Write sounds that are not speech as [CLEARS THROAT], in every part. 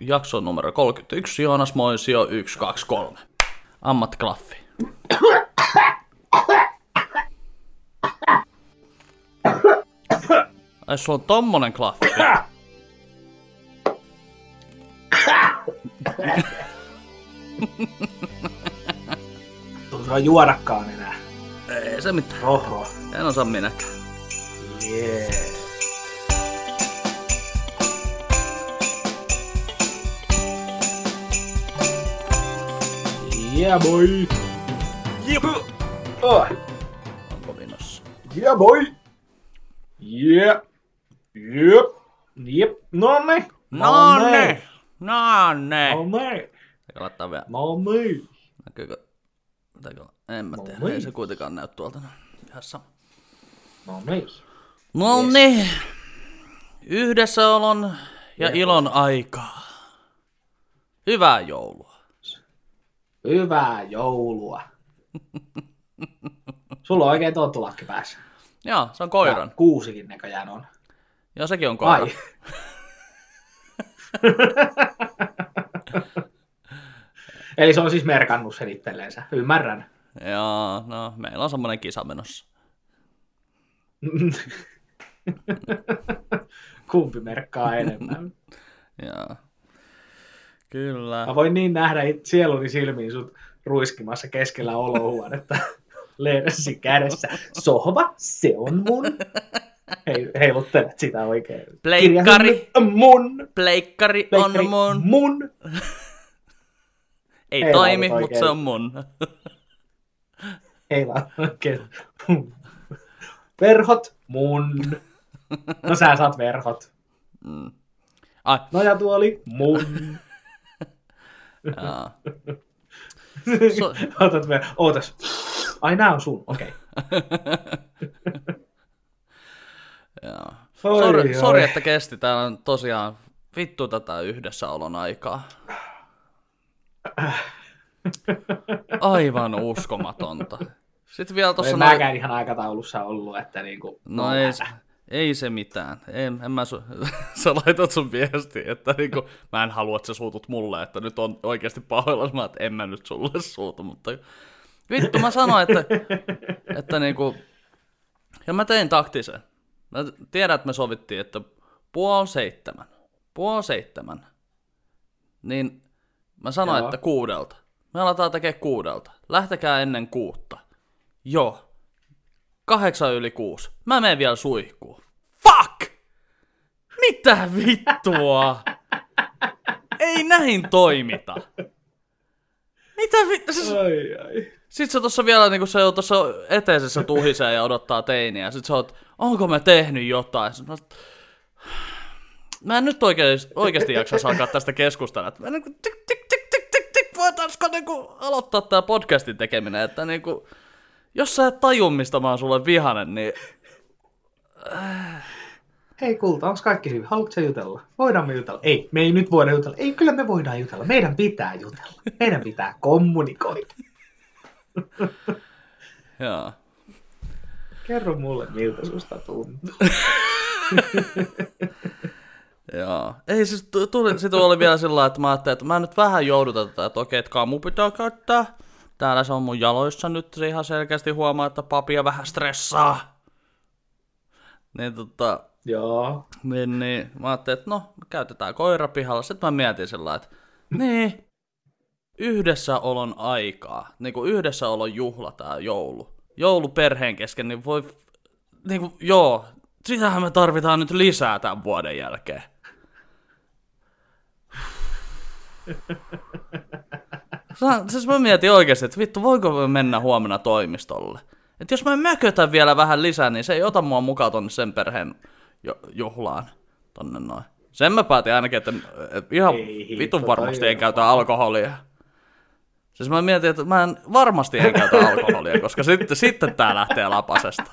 jakso numero 31, Joonas Moisio 123. Ammattiklaffi. Ai sulla on tommonen klaffi. Tuossa juodakaan enää. Ei se mitään. Oho. En osaa minäkään. Yeah boy. Jep. Oh. Onko vinossa? Yeah boy. Yeah. Jep. Jep. No niin. No ne! No ne! No niin. Eikä laittaa vielä. No niin. Näkyykö? Näkyykö? En mä tiedä. Ei se kuitenkaan näy tuolta. Ihan sama. No niin. No Yes. Yhdessäolon ja ilon aikaa. Hyvää joulua. Hyvää joulua. Sulla on oikein tontulakki päässä. Joo, se on koiran. Ja Kuusikin näköjään on. Joo, sekin on koira. Ai. [LAUGHS] Eli se on siis merkannut sen itselleensä. Ymmärrän. Joo, no meillä on semmonen kisa menossa. [LAUGHS] Kumpi merkkaa enemmän? Joo. Kyllä. Mä voin niin nähdä sieluni silmiin sut ruiskimassa keskellä olohuonetta [LAUGHS] lehdessä kädessä. Sohva, se on mun. Hei, heiluttelet sitä oikein. Pleikkari. Mun. Pleikkari Pleikkari, on mun. Mun. [LAUGHS] Ei Ei toimi, mutta se on mun. [LAUGHS] Ei vaan oikein. Verhot, mun. No sä saat verhot. Ai, Nojatuoli, mun. Joo. [LAUGHS] So- Otat ver... Ootas. Ai nää on sun, okei. [LAUGHS] Joo. Oi, Sori, sori, että kesti. Täällä on tosiaan vittu tätä yhdessäolon aikaa. [LAUGHS] Aivan uskomatonta. Sitten vielä tuossa noin... mäkään ihan aikataulussa ollut, että niinku... No ei, ei se mitään. Ei, en mä su... [LAUGHS] sä laitat sun viesti, että niinku, mä en halua, että sä suutut mulle, että nyt on oikeasti pahoilla, mä että en mä nyt sulle suutu, mutta vittu mä sanoin, että, että niinku, ja mä tein taktisen. Mä tiedän, että me sovittiin, että puoli seitsemän, puoli seitsemän, niin mä sanoin, Joo. että kuudelta. Me aletaan tekemään kuudelta. Lähtekää ennen kuutta. Joo, kahdeksan yli kuusi. Mä menen vielä suihkuun. Fuck! Mitä vittua? Ei näin toimita. Mitä vittu? Siis, Ai, ai. sit se tossa vielä niinku se on tossa eteisessä tuhisee ja odottaa teiniä. Sit sä oot, onko mä tehnyt jotain? Sit Mä, mä en nyt oikeesti, oikeesti jaksa alkaa tästä keskustella. Mä niinku, tik, tik, tik, tik, tik, tik, voitaisko niinku aloittaa tää podcastin tekeminen, että niinku, jos sä et taju, mistä mä oon sulle vihanen, niin Hei kulta, onko kaikki hyvin? Haluatko jutella? Voidaan me jutella? Ei, me ei nyt voida jutella. Ei, kyllä me voidaan jutella. Meidän pitää jutella. Meidän pitää kommunikoida. [LAUGHS] joo. Kerro mulle, miltä susta tuntuu. [LAUGHS] Joo. Ei siis tu- tuli, sit oli vielä sillä että mä ajattelin, että mä nyt vähän joudutan tätä, että okei, että kamu pitää käyttää. Täällä se on mun jaloissa nyt, se ihan selkeästi huomaa, että papia vähän stressaa. Niin tota, Joo. niin, niin mä ajattelin, että no, käytetään koira pihalla. Sitten mä mietin sillä että niin, yhdessäolon aikaa, niin kuin yhdessäolon juhla tää joulu. Joulu perheen kesken, niin voi, niin kuin, joo, sitähän me tarvitaan nyt lisää tämän vuoden jälkeen. [LAUGHS] Siis mä mietin oikeasti, että vittu, voiko me mennä huomenna toimistolle? Että jos mä mökötän vielä vähän lisää, niin se ei ota mua mukaan tonne sen perheen juhlaan. Tonne noin. Sen mä päätin ainakin, että ihan Ei vitun varmasti ei käytä alkoholia. Siis mä mietin, että mä en varmasti en käytä alkoholia, koska sitten, sitten tää lähtee lapasesta.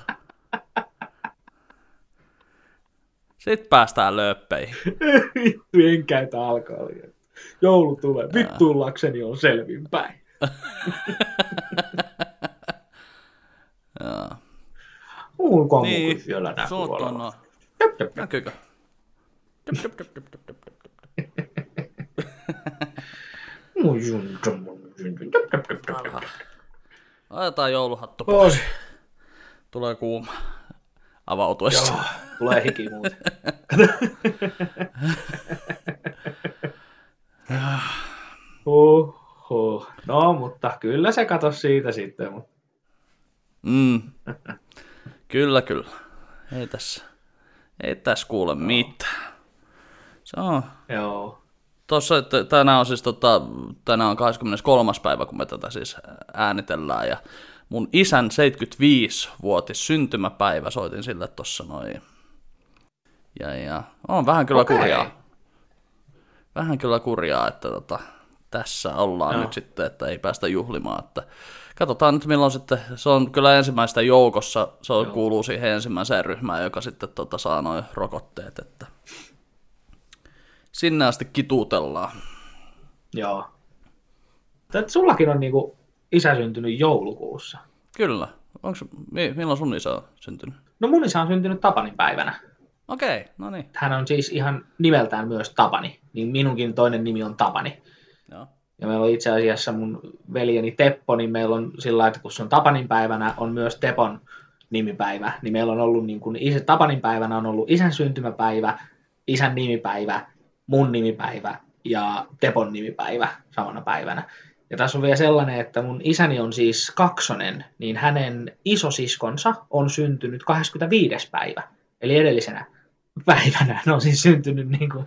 Sitten päästään lööppeihin. [LAUGHS] Vittu, en käytä alkoholia. Joulu tulee. Vittuullakseni on selvinpäin. Niin, niin, suut on no. Jep, jep, jep. Näkyykö? Otetaan [LAUGHS] jouluhattu pois. Oi, Tulee kuuma avautuessa. joo, tulee hiki muuten. [LAUGHS] Uhuh. No, mutta kyllä se kato siitä sitten. Mutta... Mm. [LAUGHS] Kyllä, kyllä. Ei tässä, ei tässä kuule mitään. Se on. Joo. Tuossa, että tänään on siis tota, tänään on 23. päivä, kun me tätä siis äänitellään, ja mun isän 75-vuotis syntymäpäivä soitin sille tuossa noin. Ja, ja on vähän kyllä Okei. kurjaa. Vähän kyllä kurjaa, että tota, tässä ollaan Joo. nyt sitten, että ei päästä juhlimaan. Että katsotaan nyt milloin sitten, se on kyllä ensimmäistä joukossa, se on, kuuluu siihen ensimmäiseen ryhmään, joka sitten tota, saa noin rokotteet, että sinne asti kituutellaan. Joo. Tät, sullakin on niinku isä syntynyt joulukuussa. Kyllä. Onko, mi- milloin sun isä on syntynyt? No mun isä on syntynyt Tapanin päivänä. Okei, okay, no niin. Hän on siis ihan nimeltään myös Tapani, niin minunkin toinen nimi on Tapani. Joo. Ja meillä on itse asiassa mun veljeni Teppo, niin meillä on sillä lailla, että kun se on Tapanin päivänä, on myös Tepon nimipäivä. Niin meillä on ollut niin kuin isä, Tapanin päivänä on ollut isän syntymäpäivä, isän nimipäivä, mun nimipäivä ja Tepon nimipäivä samana päivänä. Ja tässä on vielä sellainen, että mun isäni on siis kaksonen, niin hänen isosiskonsa on syntynyt 25. päivä. Eli edellisenä päivänä ne on siis syntynyt niin kuin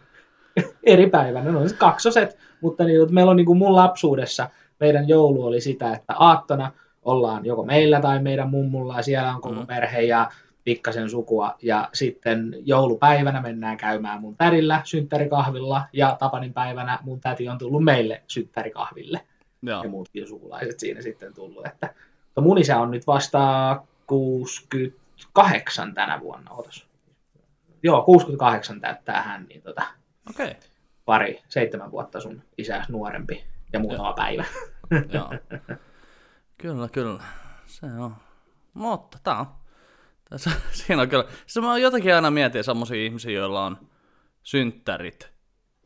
eri päivänä. Ne on kaksoset, mutta niin, että meillä on niin kuin mun lapsuudessa, meidän joulu oli sitä, että aattona ollaan joko meillä tai meidän mummulla ja siellä on koko Mm. perhe ja pikkasen sukua. Ja sitten joulupäivänä mennään käymään mun tädillä synttärikahvilla ja Tapanin päivänä mun täti on tullut meille synttärikahville Joo. ja muutkin sukulaiset siinä sitten tullut. Että, mutta mun isä on nyt vasta 68 tänä vuonna, otas. Joo, 68 täyttää hän, niin tota. Okay. pari, seitsemän vuotta sun isäs nuorempi ja muutama päivä. [LAUGHS] Joo. Kyllä, kyllä. Se on. Mutta tää on. Tässä, [LAUGHS] siinä on kyllä. Se mä jotenkin aina mietin semmosia ihmisiä, joilla on synttärit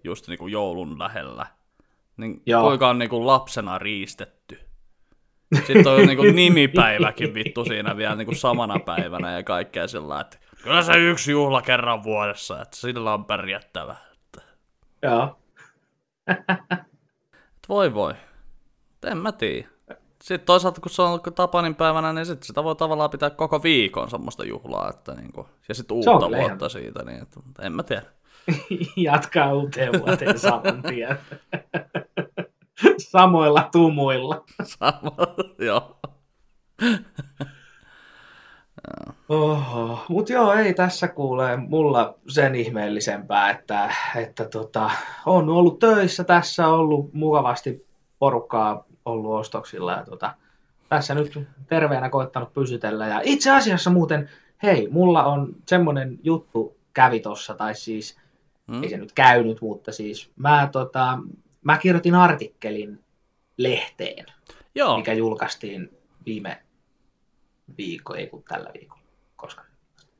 just niinku joulun lähellä. Niin Joo. kuinka on niinku lapsena riistetty. Sitten on niinku [LAUGHS] nimipäiväkin vittu siinä vielä niinku samana päivänä ja kaikkea sillä että kyllä se yksi juhla kerran vuodessa, että sillä on pärjättävä. Joo. että voi voi. En mä tiedä. Sitten toisaalta, kun se on Tapanin päivänä, niin sit sitä voi tavallaan pitää koko viikon semmoista juhlaa, että niinku, ja sitten uutta vuotta siitä, niin että, mutta en mä tiedä. [LAUGHS] Jatkaa uuteen vuoteen saman tien. Samoilla tumuilla. [LAUGHS] Sama, joo. Oho. Mut joo, ei tässä kuule mulla sen ihmeellisempää, että, että tota, on ollut töissä tässä, ollut mukavasti porukkaa ollut ostoksilla ja tota, tässä nyt terveenä koittanut pysytellä. Ja itse asiassa muuten, hei, mulla on semmonen juttu kävi tossa, tai siis Mm? ei se nyt käynyt, mutta siis mä, tota, mä kirjoitin artikkelin lehteen, Joo, mikä julkaistiin viime viikko, ei kun tällä viikolla, koska.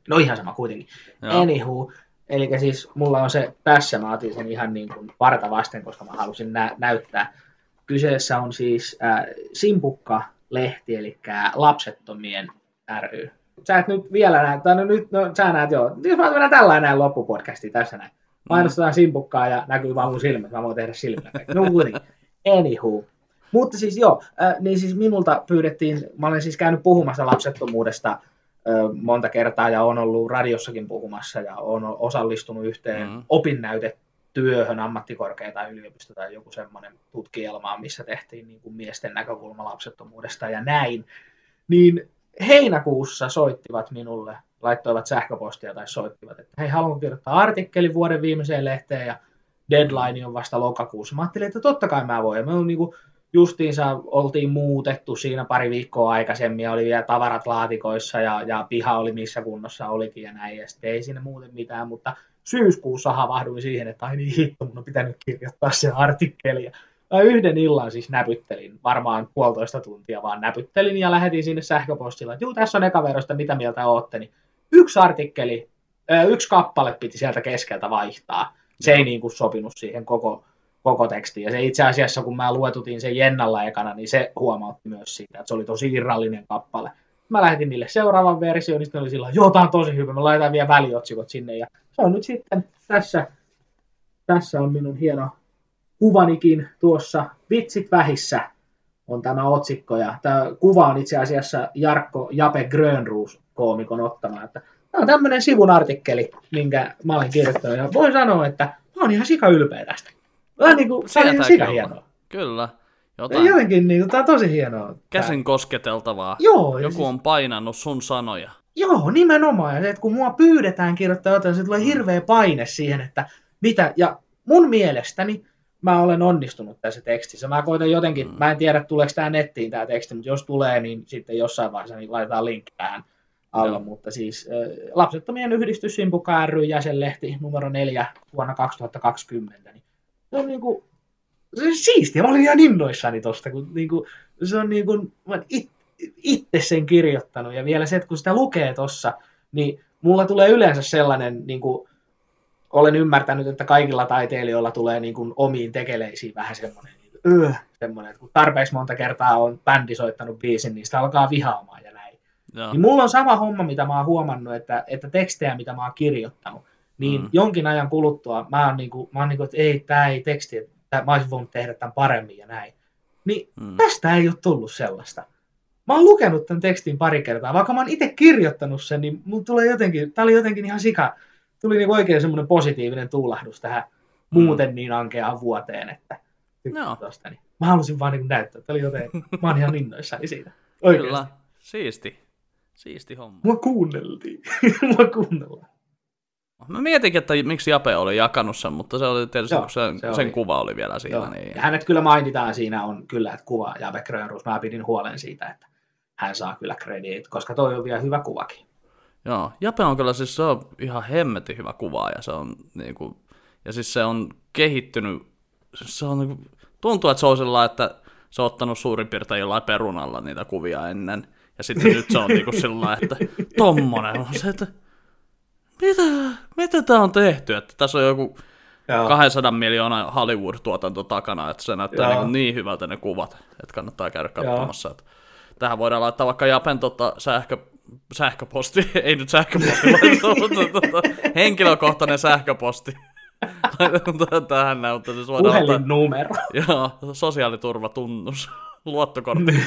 No ihan sama kuitenkin. joo. Anywho, eli siis mulla on se tässä, mä otin sen ihan niin kuin varta vasten, koska mä halusin nä- näyttää. Kyseessä on siis äh, Simpukka-lehti, eli Lapsettomien ry. Sä et nyt vielä näe, tai no nyt, no sä näet joo, jos mä mennään tällainen näin loppupodcasti tässä näin. Mainostetaan Simpukkaa ja näkyy vaan mun silmät, mä voin tehdä silmillä. kaikki. No kuitenkin. Anywho. Mutta siis joo, äh, niin siis minulta pyydettiin, mä olen siis käynyt puhumassa lapsettomuudesta ö, monta kertaa ja on ollut radiossakin puhumassa ja on osallistunut yhteen Mhm. mm. opinnäytetyöhön ammattikorkea tai yliopisto tai joku semmoinen tutkielma, missä tehtiin niin kuin miesten näkökulma lapsettomuudesta ja näin. Niin heinäkuussa soittivat minulle, laittoivat sähköpostia tai soittivat, että hei, haluan kirjoittaa artikkelin vuoden viimeiseen lehteen ja deadline on vasta lokakuussa. Mä ajattelin, että totta kai mä voin. Ja me on niin kuin justiinsa oltiin muutettu siinä pari viikkoa aikaisemmin ja oli vielä tavarat laatikoissa ja, ja piha oli missä kunnossa olikin ja näin. Ja sitten ei sinne muuten mitään, mutta syyskuussa havahduin siihen, että ai niin hitto, mun on pitänyt kirjoittaa se artikkeli. Ja yhden illan siis näpyttelin, varmaan puolitoista tuntia vaan näpyttelin ja lähetin sinne sähköpostilla, että juu, tässä on eka verosta, mitä mieltä ootte. Niin yksi artikkeli, yksi kappale piti sieltä keskeltä vaihtaa. Se ei niin kuin sopinut siihen koko koko teksti. Ja se itse asiassa, kun mä luetutin sen Jennalla ekana, niin se huomautti myös siitä, että se oli tosi irrallinen kappale. Mä lähetin niille seuraavan version, niin oli sillä joo, tää on tosi hyvä, mä laitan vielä väliotsikot sinne. Ja se on nyt sitten tässä, tässä on minun hieno kuvanikin tuossa Vitsit vähissä on tämä otsikko. Ja tämä kuva on itse asiassa Jarkko Jape Grönruus koomikon ottama. Että tämä on tämmöinen sivun artikkeli, minkä mä olen kirjoittanut. Ja voin sanoa, että mä oon ihan sika ylpeä tästä. Tämä on, niin kuin, tämä ihan sika hienoa. Kyllä. Jotain. Jotenkin, niin, tämä on tosi hienoa. Käsin kosketeltavaa. Joo. Joku siis... on painannut sun sanoja. Joo, nimenomaan. Ja se, että kun mua pyydetään kirjoittaa jotain, se tulee hirveä paine siihen, että mitä. Ja mun mielestäni mä olen onnistunut tässä tekstissä. Mä koitan jotenkin, mm. mä en tiedä tuleeko tämä nettiin tämä teksti, mutta jos tulee, niin sitten jossain vaiheessa niin laitetaan linkki tähän alla. No. Mutta siis äh, Lapsettomien yhdistys Simpukka ry jäsenlehti numero 4 vuonna 2020. Niin se on niin kuin, se on siistiä. Mä olin ihan innoissani tosta, kun niin kuin, se on niin kuin, mä it, itse sen kirjoittanut. Ja vielä se, että kun sitä lukee tossa, niin mulla tulee yleensä sellainen niin kuin, olen ymmärtänyt, että kaikilla taiteilijoilla tulee niin kuin omiin tekeleisiin vähän semmoinen, niin, öö, semmoinen, että kun tarpeeksi monta kertaa on bändi soittanut biisin, niin sitä alkaa vihaamaan ja näin. Joo. Niin mulla on sama homma, mitä mä oon huomannut, että, että tekstejä, mitä mä oon kirjoittanut, niin mm. jonkin ajan kuluttua mä oon, niin kuin, mä oon niin kuin, että ei, tämä ei teksti, että mä olisin voinut tehdä tämän paremmin ja näin. Niin mm. tästä ei ole tullut sellaista. Mä oon lukenut tämän tekstin pari kertaa, vaikka mä oon itse kirjoittanut sen, niin mun tulee jotenkin, tää oli jotenkin ihan sika, tuli niin oikein semmoinen positiivinen tuulahdus tähän mm. muuten niin ankeaan vuoteen, että no. tosta, niin mä halusin vaan niin näyttää, että oli joten, mä oon ihan innoissani siitä. Oikeasti. Kyllä, siisti. Siisti homma. Mua kuunneltiin. [LAUGHS] Mua kuunnellaan. Mä mietinkin, että miksi Jape oli jakanut sen, mutta se oli tietysti, Joo, kun sen, se sen oli. kuva oli vielä siinä. Joo. Niin... Ja hänet kyllä mainitaan siinä on kyllä, että kuva Jape Grönruus. Mä pidin huolen siitä, että hän saa kyllä krediit, koska toi on vielä hyvä kuvakin. Joo, Jape on kyllä siis se on ihan hemmetin hyvä kuva ja se on niin kuin, ja siis se on kehittynyt, se on niin kuin, tuntuu, että se on sellainen, että se on ottanut suurin piirtein jollain perunalla niitä kuvia ennen. Ja sitten nyt se on niinku sillä että tommonen on se, että mitä, mitä tää on tehty? Että tässä on joku Joo. 200 miljoonaa Hollywood-tuotanto takana, että se näyttää niin, niin hyvältä ne kuvat, että kannattaa käydä katsomassa. Että tähän voidaan laittaa vaikka Japen tota, sähkö, sähköposti, [LAUGHS] ei nyt sähköposti, mutta tota, henkilökohtainen sähköposti. [LAUGHS] tähän mutta siis voidaan Puhelinnumero. [LAUGHS] Joo, sosiaaliturvatunnus, luottokortti.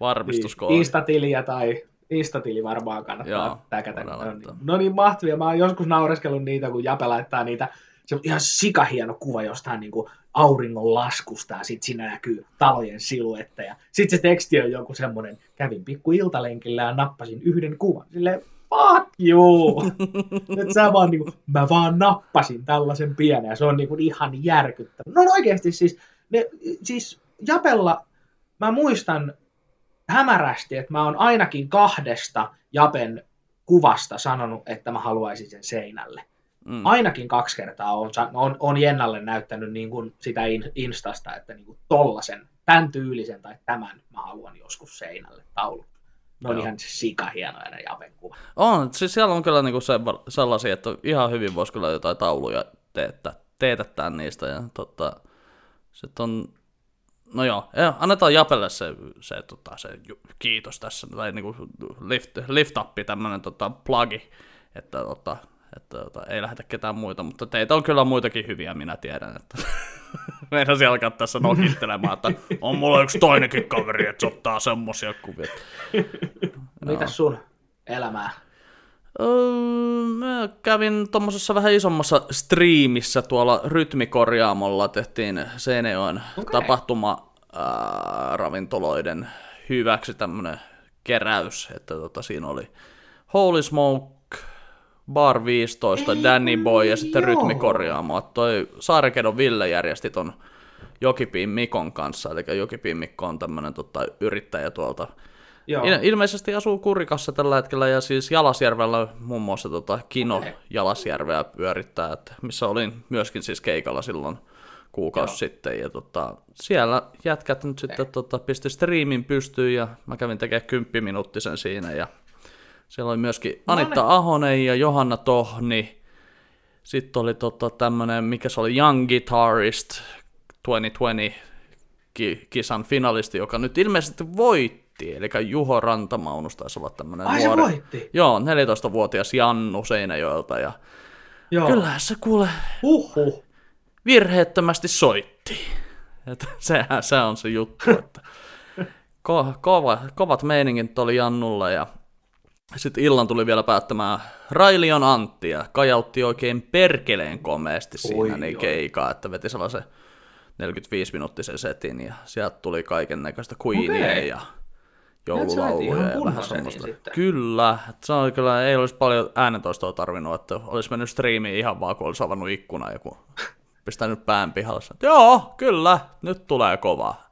Varmistuskoodi. Instatiliä tai Instatili varmaan kannattaa Joo, täkätä. No niin, no niin mahtavia. Mä oon joskus naureskellut niitä, kun Jape laittaa niitä. Se on ihan sikahieno kuva jostain niin kuin auringon laskusta ja sitten siinä näkyy talojen siluetteja. Sitten se teksti on joku semmoinen, kävin pikku iltalenkillä ja nappasin yhden kuvan. Silleen, fuck you! [LAUGHS] Nyt sä vaan niinku, mä vaan nappasin tällaisen pienen ja se on niinku ihan järkyttävä. No oikeasti siis, ne, siis Japella, mä muistan hämärästi, että mä oon ainakin kahdesta Japen kuvasta sanonut, että mä haluaisin sen seinälle. Mm. Ainakin kaksi kertaa on, on, on Jennalle näyttänyt niin kuin sitä Instasta, että niin kuin tollasen, tämän tyylisen tai tämän mä haluan joskus seinälle taulun. Ne on Joo. ihan sika hienoja ne Japen kuvat. On, siis siellä on kyllä niinku se, sellaisia, että ihan hyvin voisi kyllä jotain tauluja teettää, teetättää niistä. Ja tota, sitten on No joo, annetaan Japelle se, se, tota, se kiitos tässä, tai niinku lift, lift up, tämmönen tota, plugi, että, tota, että tota, ei lähdetä ketään muita, mutta teitä on kyllä muitakin hyviä, minä tiedän, että [LAUGHS] meidän siellä alkaa tässä nokittelemaan, että on mulla yksi toinenkin kaveri, että se ottaa semmosia kuvia. [LAUGHS] Mitäs sun elämää? Mä kävin tuommoisessa vähän isommassa striimissä tuolla rytmikorjaamolla, tehtiin Seinäjoen okay. tapahtuma ää, ravintoloiden hyväksi tämmönen keräys, että tota, siinä oli Holy Smoke, Bar 15, Ei, Danny Boy ja sitten rytmikorjaamo. Toi Saarekedon Ville järjesti ton Jokipiin Mikon kanssa, eli Jokipiin Mikko on tämmönen tota, yrittäjä tuolta Joo. ilmeisesti asuu Kurikassa tällä hetkellä ja siis Jalasjärvellä muun muassa tota Kino okay. Jalasjärveä pyörittää, että missä olin myöskin siis keikalla silloin kuukausi Joo. sitten. Ja tota, siellä jätkät nyt okay. sitten tota, pisti striimin pystyyn ja mä kävin tekemään kymppiminuuttisen siinä ja siellä oli myöskin no Anitta no, Ahonen ja Johanna Tohni Sitten oli tota, tämmönen, mikä se oli, Young Guitarist 2020 ki- kisan finalisti, joka nyt ilmeisesti voitti, eli Juho Rantamaunus taisi olla tämmönen Ai se nuori. voitti? Joo, 14-vuotias Jannu Seinäjoelta, ja Joo. kyllähän se kuule Huhhuh. virheettömästi soitti. Et sehän se on se juttu, että ko- kova, kovat meiningit oli Jannulla ja sitten illan tuli vielä päättämään Railion Antti ja kajautti oikein perkeleen komeasti siinä Oi, niin keikaa, että veti sellaisen 45-minuuttisen setin ja sieltä tuli kaiken näköistä Queenia Okei. ja joululauluja ja vähän semmoista. sitten. Kyllä, että se on kyllä, ei olisi paljon äänentoistoa tarvinnut, että olisi mennyt striimiin ihan vaan, kun olisi avannut ikkuna joku pistänyt pään pihalle. että Joo, kyllä, nyt tulee kovaa.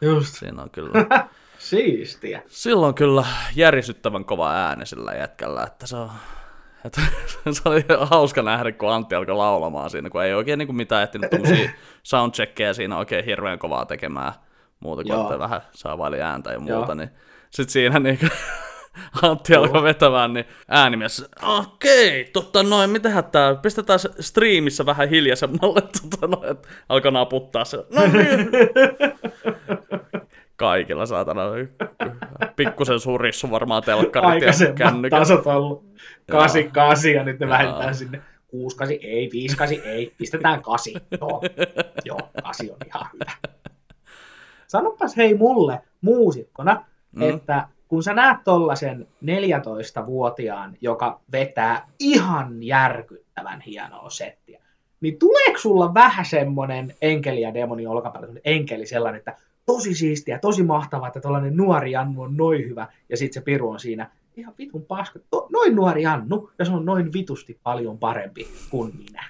Just. Siinä on kyllä, [LAUGHS] Siistiä. silloin kyllä järisyttävän kova ääni sillä jätkällä, että se on, että [LAUGHS] se oli hauska nähdä, kun Antti alkoi laulamaan siinä, kun ei oikein niin kuin mitään ehtinyt tämmöisiä soundcheckkejä siinä oikein hirveän kovaa tekemään muuta kuin, Joo. että vähän saavaili ääntä ja muuta, Joo. niin sitten siinä niin [LAUGHS] Antti alkoi vetämään, niin äänimies, okei, totta noin, mitähän tää, pistetään striimissä vähän hiljaisemmalle, [LAUGHS] tota noin, että alkoi naputtaa se, no niin. [LAUGHS] Kaikilla saatana, pikkusen surissu varmaan telkkarit ja kännykät. tasot ollut 88 ja nyt ne Joo. vähentää sinne 68, ei, 58, ei, pistetään 8. Joo, joo, 8 on ihan hyvä. Sanopas hei mulle muusikkona, Mm. että kun sä näet tollasen 14-vuotiaan, joka vetää ihan järkyttävän hienoa settiä, niin tuleeko sulla vähän semmonen enkeli ja demoni olkapäällä, enkeli sellainen, että tosi siistiä, tosi mahtavaa, että tollainen nuori Jannu on noin hyvä, ja sitten se piru on siinä, ihan vitun paska, to, noin nuori Jannu, ja se on noin vitusti paljon parempi kuin minä.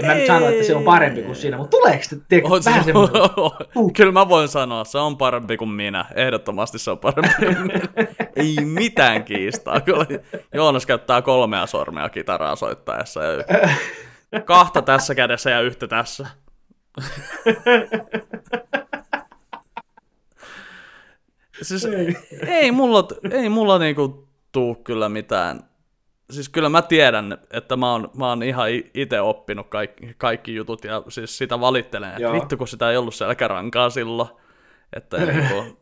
En mä nyt sano, että se on parempi kuin sinä, mutta tuleeko se tiedätkö, On se- vähän semmoinen, [LAUGHS] Uh. Kyllä mä voin sanoa, se on parempi kuin minä. Ehdottomasti se on parempi kuin minä. [LAUGHS] Ei mitään kiistaa. Kyllä Joonas käyttää kolmea sormea kitaraa soittaessa. Ja kahta tässä kädessä ja yhtä tässä. [LAUGHS] Siis Ei. ei mulla, ei mulla niinku tuu kyllä mitään. Siis kyllä mä tiedän, että mä oon, mä oon ihan itse oppinut kaikki, kaikki jutut ja siis sitä valittelen, että Joo. vittu kun sitä ei ollut selkärankaa silloin. Että niinku,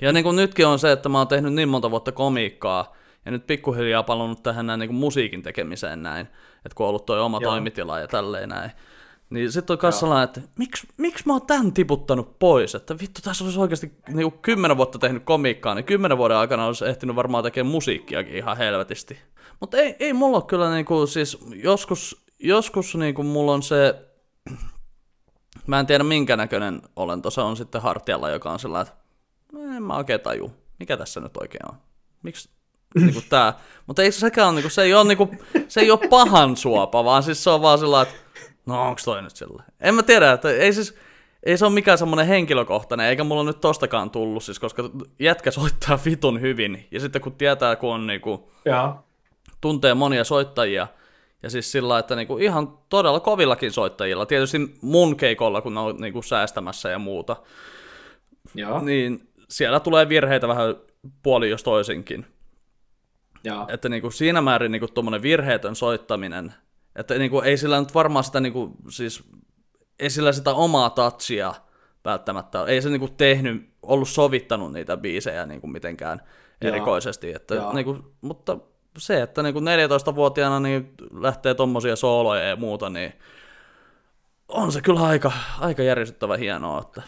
ja niin kuin nytkin on se, että mä oon tehnyt niin monta vuotta komiikkaa ja nyt pikkuhiljaa palannut tähän näin niin kuin musiikin tekemiseen näin, että kun on ollut toi oma Joo. toimitila ja tälleen näin. Niin sitten on kanssa sellainen, että miksi, miksi mä oon tän tiputtanut pois, että vittu tässä olisi oikeasti niin kuin kymmenen vuotta tehnyt komiikkaa, niin kymmenen vuoden aikana olisi ehtinyt varmaan tekemään musiikkiakin ihan helvetisti. Mutta ei, ei mulla ole kyllä niin kuin, siis joskus, joskus niin kuin mulla on se, mä en tiedä minkä näköinen olento se on sitten hartialla, joka on sellainen, että en mä oikein taju, mikä tässä nyt oikein on. Miksi niinku tää, mutta ei se sekään niinku, se ei ole, niinku, se ei ole pahan suopa, vaan siis se on vaan sillä että no onks toi nyt sillä? En mä tiedä, että ei siis, ei se ole mikään semmoinen henkilökohtainen, eikä mulla nyt tostakaan tullut, siis koska jätkä soittaa vitun hyvin, ja sitten kun tietää, kun on niinku, Joo, tuntee monia soittajia, ja siis sillä, että niinku ihan todella kovillakin soittajilla, tietysti mun keikolla, kun ne on niinku säästämässä ja muuta, joo, niin siellä tulee virheitä vähän puoli jos toisinkin. joo. Että niinku siinä määrin niinku tuommoinen virheetön soittaminen, että niinku ei sillä nyt varmaan sitä niinku, siis ei sillä sitä omaa touchia välttämättä, ei se niinku tehnyt, ollut sovittanut niitä biisejä niinku mitenkään Joo. erikoisesti, että Joo. niinku, mutta se, että niinku 14-vuotiaana niin lähtee tommosia sooloja ja muuta, niin on se kyllä aika, aika järisyttävä hienoa, että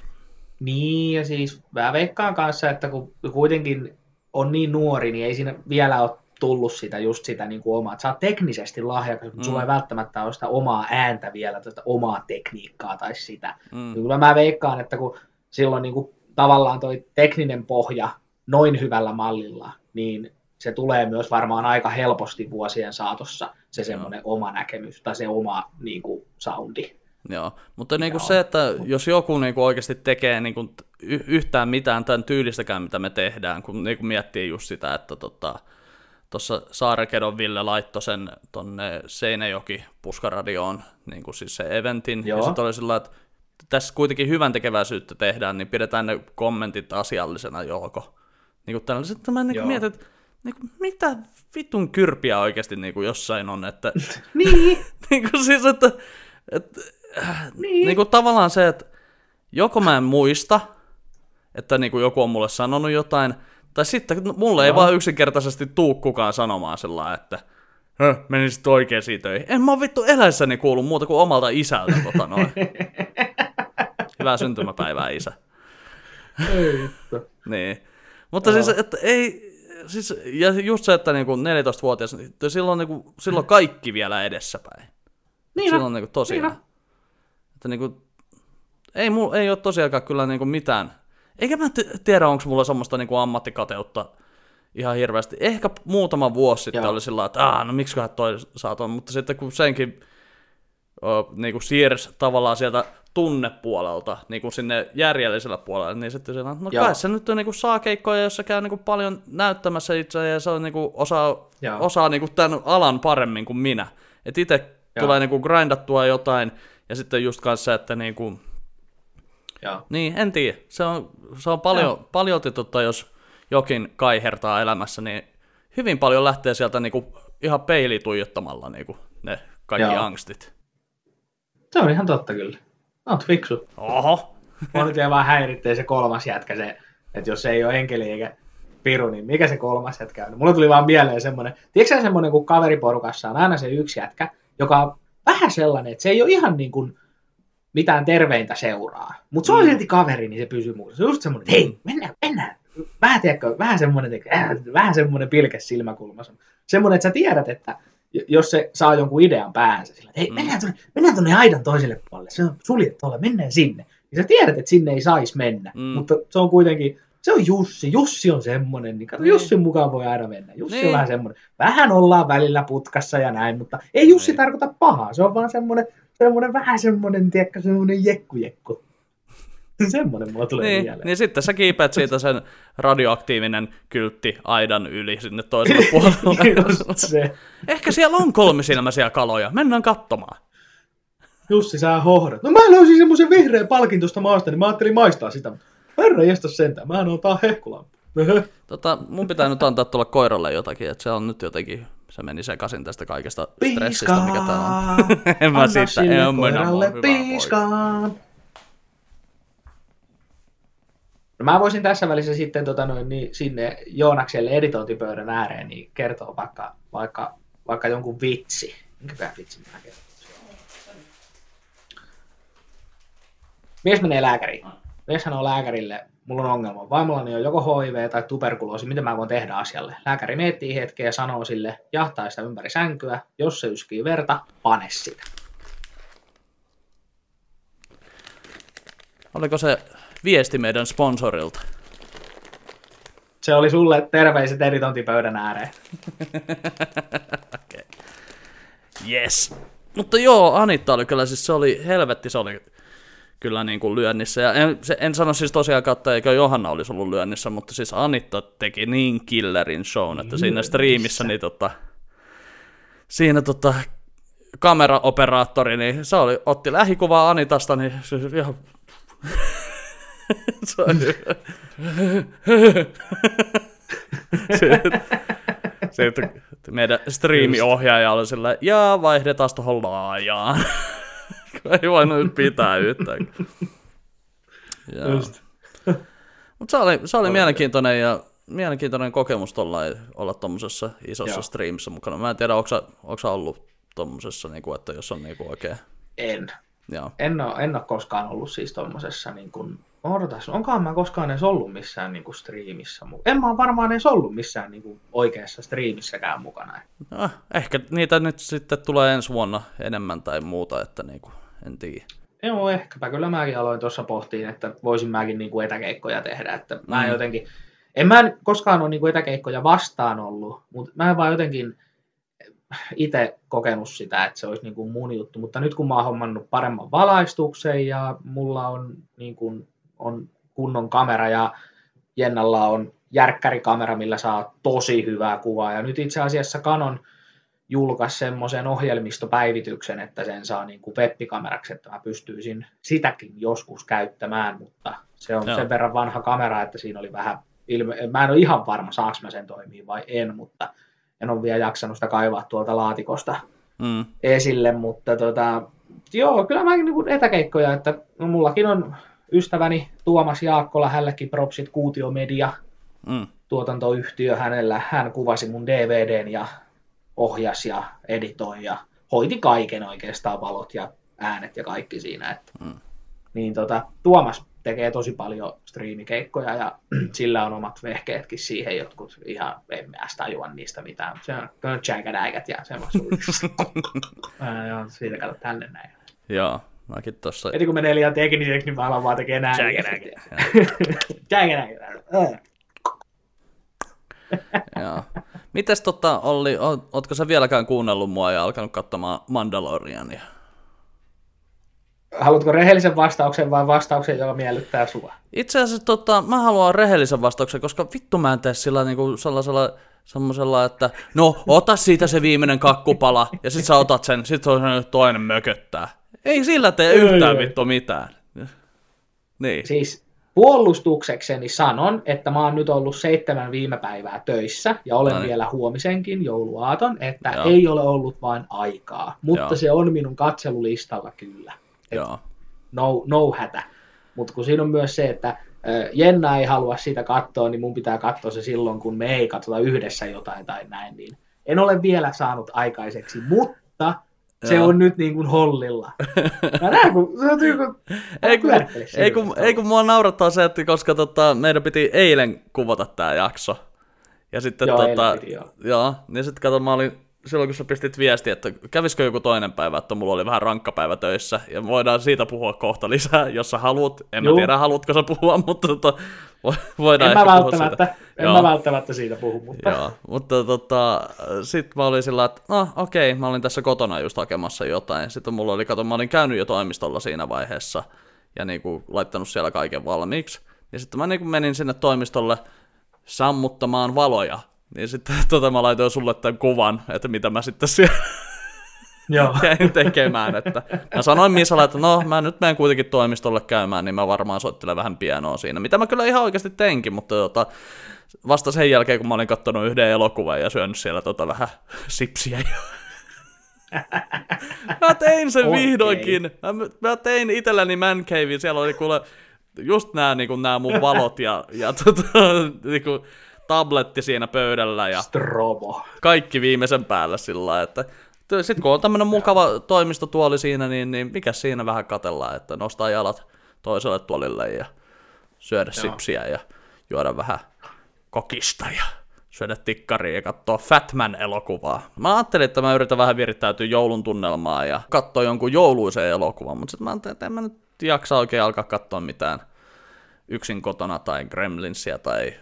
Niin, ja siis mä veikkaan kanssa, että kun kuitenkin on niin nuori, niin ei siinä vielä ole tullut sitä just sitä niin kuin omaa. Että sä oot teknisesti lahjakas, mutta mm. sulla ei välttämättä ole sitä omaa ääntä vielä, tätä omaa tekniikkaa tai sitä. mm, Mm. Kyllä mä veikkaan, että kun silloin niin kuin tavallaan toi tekninen pohja noin hyvällä mallilla, niin se tulee myös varmaan aika helposti vuosien saatossa se semmoinen oma näkemys tai se oma niin kuin, soundi. Joo, mutta niinku Joo. se, että jos joku niinku oikeasti tekee niinku y- yhtään mitään tämän tyylistäkään, mitä me tehdään, kun niinku miettii just sitä, että tota, tuossa Saarekedon Ville laittoi sen tonne Seinäjoki puskaradioon, niinku siis se eventin, Joo. ja sitten oli sillä, että tässä kuitenkin hyvän tekeväisyyttä tehdään, niin pidetään ne kommentit asiallisena joko. Niin kuin tällaiset, että mä niin Joo. mietin, että niin kuin, mitä vitun kyrpiä oikeasti niin kuin jossain on, että [LAUGHS] Niin, [LAUGHS] niin kuin siis, että, että niin. niin kuin tavallaan se, että joko mä en muista, että niin kuin joku on mulle sanonut jotain, tai sitten mulle ei Joo. vaan yksinkertaisesti tuu kukaan sanomaan sillä että Höh, menisit oikeisiin töihin. En mä oo vittu eläessäni kuullut muuta kuin omalta isältä tota noin. [LAUGHS] Hyvää syntymäpäivää isä. Ei vittu. Niin. Mutta Joo. siis, että ei, siis, ja just se, että niinku 14-vuotias, niin silloin, niinku, silloin kaikki vielä edessäpäin. Niin silloin niinku tosiaan. Niin. Että niinku, ei, mul, ei ole tosiaankaan kyllä niinku mitään. Eikä mä t- tiedä, onko mulla semmoista niinku ammattikateutta ihan hirveästi. Ehkä muutama vuosi sitten Joo. oli sillä että no miksiköhän toi saaton, mutta sitten kun senkin o, niinku siirsi tavallaan sieltä tunnepuolelta niinku sinne järjellisellä puolelle, niin sitten sillä, no Joo. kai se nyt niinku saa keikkoja, jossa käy niinku paljon näyttämässä itse ja se on niinku osaa, Joo. osaa niinku tämän alan paremmin kuin minä. Et itse tulee niinku grindattua jotain ja sitten just kanssa että niinku, Niin en tiedä, se on, se on paljon, paljolti tota, jos jokin kaihertaa elämässä, niin hyvin paljon lähtee sieltä niinku ihan peili tuijottamalla niinku ne kaikki Joo. angstit. Se on ihan totta kyllä. Oot fiksu. Oho, Mua nyt vaan häiritsee se kolmas jätkä, se, että jos se ei ole enkeli eikä piru, niin mikä se kolmas jätkä on? Mulla tuli vaan mieleen semmoinen, tiedätkö semmoinen, kun kaveriporukassa on aina se yksi jätkä, joka on vähän sellainen, että se ei ole ihan niin kuin mitään terveintä seuraa. Mutta se on Mm. silti kaveri, niin se pysyy muussa. Se on just semmoinen, hei, mennään, mennään. Vähän, tiedätkö, vähän semmoinen, äh, vähän semmoinen pilke silmäkulmassa. Semmoinen, että sä tiedät, että jos se saa jonkun idean päänsä, sillä, että hei, Mm. mennään tuonne, mennään tuonne aidan toiselle puolelle, se on suljettu tuolla, mennään sinne. Ja sä tiedät, että sinne ei saisi mennä, Mm. mm. mutta se on kuitenkin, se on Jussi, Jussi on semmoinen, niin kato, Niin. Jussin mukaan voi aina mennä. Jussi Niin. on vähän semmoinen, vähän ollaan välillä putkassa ja näin, mutta ei Jussi Niin. tarkoita pahaa, se on vaan semmoinen, semmoinen vähän semmoinen, tiedätkö, semmoinen jekkujekku. [LAUGHS] semmoinen mulla tulee niin, mieleen. niin sitten sä kiipeät siitä sen radioaktiivinen kyltti aidan yli sinne toiselle [LAUGHS] puolelle. Ehkä siellä on kolmisilmäisiä kaloja, mennään katsomaan. Jussi, sä hohdat. No mä löysin semmoisen vihreän palkin tuosta maasta, niin mä ajattelin maistaa sitä. Herra jästä sentään, mä oon tää hehkulampu. Tota, mun pitää nyt antaa tuolla koiralle jotakin, että se on nyt jotenkin, se meni sekaisin tästä kaikesta stressistä, mikä täällä on. [LAUGHS] en mä siitä, en minä piiskaan. No mä voisin tässä välissä sitten tota noin, niin sinne Joonakselle editointipöydän ääreen niin kertoa vaikka, vaikka, vaikka jonkun vitsi. Minkäpä vitsi mä kerron? Mies menee lääkäriin. Mies sanoo lääkärille, mulla on ongelma. Vaimollani on joko HIV tai tuberkuloosi, mitä mä voin tehdä asialle? Lääkäri miettii hetken ja sanoo sille, jahtaa sitä ympäri sänkyä, jos se yskii verta, pane sitä. Oliko se viesti meidän sponsorilta? Se oli sulle terveiset editointipöydän ääreen. [LAUGHS] Yes. Mutta joo, Anitta oli kyllä, siis se oli helvetti, se oli kyllä niin kuin lyönnissä. Ja en, se, en sano siis tosiaan että eikö Johanna olisi ollut lyönnissä, mutta siis Anitta teki niin killerin shown, että siinä striimissä niin tota, siinä tota, kameraoperaattori, niin se oli, otti lähikuvaa Anitasta, niin se ihan... [LAUGHS] se oli... [LAUGHS] Sitten- sitten meidän striimiohjaaja oli sillä, ja vaihdetaan tuohon laajaan. [LAUGHS] Kun ei voinut nyt pitää yhtään. Just. Mutta se oli, se oli Oli. mielenkiintoinen ja mielenkiintoinen kokemus tollain, olla tuommoisessa isossa Joo. streamissa mukana. Mä en tiedä, onko sä, onko sä ollut tuommoisessa, niinku, että jos on niinku oikein... En. Joo. En ole, en ole koskaan ollut siis tommosessa niin kuin, odotas, onkohan mä koskaan edes ollut missään niin kuin striimissä. En mä varmaan edes ollut missään niin kuin oikeassa striimissäkään mukana. Ah, ehkä niitä nyt sitten tulee ensi vuonna enemmän tai muuta, että niinku, en tiedä. Joo, ehkäpä kyllä mäkin aloin tuossa pohtiin, että voisin mäkin niin kuin etäkeikkoja tehdä. Että mä en Mm. jotenkin, en mä koskaan ole niin kuin etäkeikkoja vastaan ollut, mutta mä en vaan jotenkin itse kokenut sitä, että se olisi niin kuin mun juttu. Mutta nyt kun mä oon hommannut paremman valaistuksen ja mulla on, niin kuin, on kunnon kamera ja Jennalla on järkkärikamera, millä saa tosi hyvää kuvaa. Ja nyt itse asiassa Canon julkaisi semmoisen ohjelmistopäivityksen, että sen saa niin kuin webbikameraksi, että mä pystyisin sitäkin joskus käyttämään, mutta se on Joo. sen verran vanha kamera, että siinä oli vähän ilme- mä en ole ihan varma, saaks mä sen toimii vai en, mutta en ole vielä jaksanut sitä kaivaa tuolta laatikosta Mm. esille, mutta tota, joo, kyllä mäkin niin etäkeikkoja, että no, mullakin on ystäväni Tuomas Jaakkola, hänellekin propsit Kuutio Media, Mm. tuotantoyhtiö hänellä, hän kuvasi mun DVDn ja ohjas ja editoi ja hoiti kaiken oikeastaan, valot ja äänet ja kaikki siinä. Että, Mm. Niin tota, Tuomas tekee tosi paljon striimikeikkoja ja [CLEARS THROAT] sillä on omat vehkeetkin siihen, jotkut ihan en mä tajua niistä mitään. Se on jägädäigät ja semmoista. [LAUGHS] Joo, siitä kato tänne näin. Joo, mäkin tossa... Heti kun menee liian tekniseksi, niin mä alan vaan tekee näin. Ää. [LAUGHS] Joo. Mites tota, Olli, oot- ootko sä vieläkään kuunnellut mua ja alkanut katsomaan Mandaloriania? Haluatko rehellisen vastauksen vai vastauksen, joka miellyttää sua? Itse asiassa tota, mä haluan rehellisen vastauksen, koska vittu mä en tee sillä niinku sellaisella semmoisella, että no ota siitä se viimeinen kakkupala ja sit sä otat sen, sit se on toinen mököttää. Ei sillä tee yhtään vittu mitään. Niin. Siis puolustuksekseni sanon, että mä oon nyt ollut seitsemän viime päivää töissä ja olen No niin. vielä huomisenkin jouluaaton, että Joo. ei ole ollut vain aikaa, mutta Joo. se on minun katselulistalla kyllä. Joo. No, no hätä. Mutta kun siinä on myös se, että Jenna ei halua sitä katsoa, niin mun pitää katsoa se silloin, kun me ei katsota yhdessä jotain tai näin. Niin en ole vielä saanut aikaiseksi, mutta se Joo. on nyt niin kuin hollilla. Mä näen, kun se on niin kuin, Ei kun, ei, kun, ei kun mua naurattaa se, että koska tota, meidän piti eilen kuvata tää jakso. Ja sitten Joo, tota, piti, joo. joo, niin sitten kato, mä olin, silloin kun sä pistit viesti, että kävisikö joku toinen päivä, että mulla oli vähän rankka päivä töissä, ja voidaan siitä puhua kohta lisää, jos sä haluat. En mä Juu. tiedä, haluatko sä puhua, [LAUGHS] mutta tota, vo- voidaan En mä, ehkä puhua välttämättä, siitä. en Joo. mä välttämättä siitä puhu, mutta Joo, mutta tota, sit mä olin sillä, että no okei, mä olin tässä kotona just hakemassa jotain. Sitten mulla oli, kato, mä olin käynyt jo toimistolla siinä vaiheessa ja niinku laittanut siellä kaiken valmiiksi. Ja sitten mä niinku menin sinne toimistolle sammuttamaan valoja. Niin sitten [LAUGHS] tota mä laitoin sulle tämän kuvan, että mitä mä sitten siellä joo. [LAUGHS] jäin tekemään. Että mä sanoin Misalle, että no mä nyt menen kuitenkin toimistolle käymään, niin mä varmaan soittelen vähän pianoa siinä. Mitä mä kyllä ihan oikeasti teinkin, mutta tota, vasta sen jälkeen, kun mä olin katsonut yhden elokuvan ja syönyt siellä tota vähän sipsiä. [LAUGHS] mä tein sen Okei. vihdoinkin. Mä, mä tein itselläni man cavein. Siellä oli kuule just nämä niinku, nää mun valot ja, ja tota, niinku, tabletti siinä pöydällä ja Strobo. kaikki viimeisen päällä sillä että sitten kun on tämmöinen mukava toimistotuoli siinä, niin, niin mikä siinä vähän katellaan, että nostaa jalat toiselle tuolille ja syödä Joo. sipsiä ja juoda vähän kokista ja syödä tikkaria ja katsoa Fatman-elokuvaa. Mä ajattelin, että mä yritän vähän virittäytyä joulun tunnelmaa ja katsoa jonkun jouluisen elokuvan, mutta sitten mä ajattelin, että en mä nyt jaksa oikein alkaa katsoa mitään yksin kotona tai Gremlinsia tai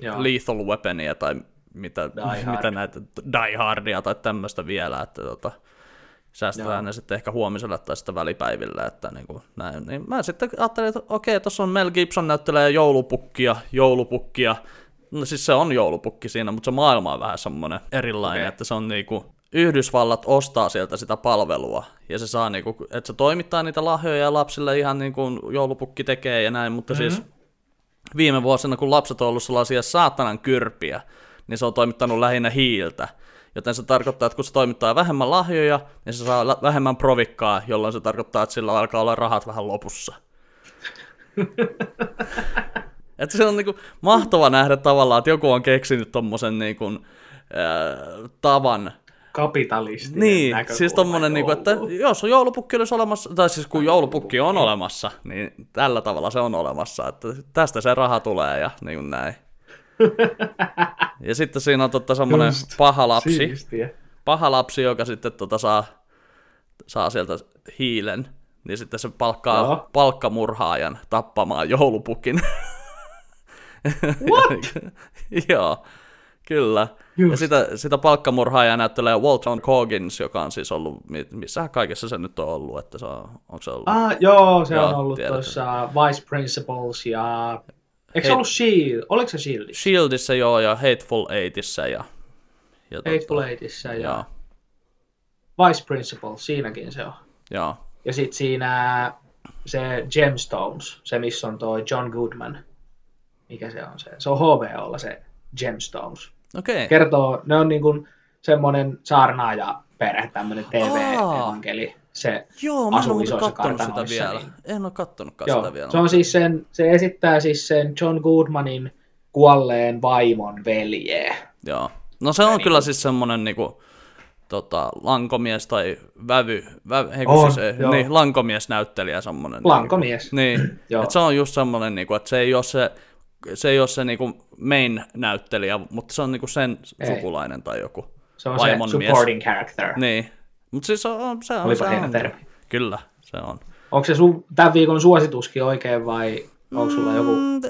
Joo. Lethal Weaponia tai mitä, mitä näitä Die Hardia tai tämmöistä vielä, että tota, säästetään Joo. ne sitten ehkä huomiselle tai sitten välipäiville, että niin kuin näin. Niin mä sitten ajattelin, että okei, tuossa on Mel Gibson näyttelee joulupukkia, joulupukkia, no siis se on joulupukki siinä, mutta se maailma on vähän semmoinen erilainen, Okei. että se on niinku, Yhdysvallat ostaa sieltä sitä palvelua, ja se saa niinku, että se toimittaa niitä lahjoja lapsille ihan niin kuin joulupukki tekee ja näin, mutta mm-hmm. siis viime vuosina, kun lapset on ollut sellaisia saatanan kyrpiä, niin se on toimittanut lähinnä hiiltä. Joten se tarkoittaa, että kun se toimittaa vähemmän lahjoja, niin se saa vähemmän provikkaa, jolloin se tarkoittaa, että sillä alkaa olla rahat vähän lopussa. [LAUGHS] että se on niinku mahtava nähdä tavallaan, että joku on keksinyt tommosen niinku, ää, tavan, Kapitalistinen niin, näkökulma siis tommonen, niinku, että jouluun. jos on joulupukki olisi olemassa, tai siis kun joulupukki on olemassa, niin tällä tavalla se on olemassa, että tästä se raha tulee ja niin kuin näin. [LAUGHS] Ja sitten siinä on totta semmoinen Just. paha lapsi, Siistiä. paha lapsi, joka sitten tota saa, saa sieltä hiilen, niin sitten se palkkaa Joo. palkkamurhaajan tappamaan joulupukin. What? [LAUGHS] Joo, kyllä. Just. Ja sitä, sitä palkkamurhaajaa näyttelee Walton Coggins, joka on siis ollut, mi- missä kaikessa se nyt on ollut, että se on, onko se ollut? Ah, joo, se Joo, on ollut tuossa Vice Principles ja... Eikö se ollut Shield? Oliko se Shieldissä? Shieldissä joo, ja Hateful Eightissä ja... ja Hateful tota, Eightissa ja Joo, Vice Principles, siinäkin se on. joo, Ja sitten siinä se Gemstones, se missä on toi John Goodman. mikä se on se, se on HBOlla se Gemstones. Okei. Kertoo, ne on niin kuin semmoinen saarnaaja perhe, tämmöinen TV-evankeli. Se Joo, mä en ole kattonut sitä vielä. niin- En ole kattonutkaan Joo, sitä vielä. se on siis sen, se esittää siis sen John Goodmanin kuolleen vaimon veljeä. Joo. No se on niin kyllä siis semmonen niinku, tota, lankomies tai vävy, vävy hei, On, siis, joo. niin, lankomies-näyttelijä semmonen. Lankomies. Niin, niin. Joo. Et se on just semmonen, niinku, että se ei ole se, se, ei ole se niinku main-näyttelijä, mutta se on niinku sen Ei. sukulainen tai joku. Se on Vaimon se mies. supporting character. Niin. Mutta siis on, se on, Olipa se on. termi. Kyllä, se on. Onko se sun tämän viikon suosituskin oikein vai onko sulla joku... Mm,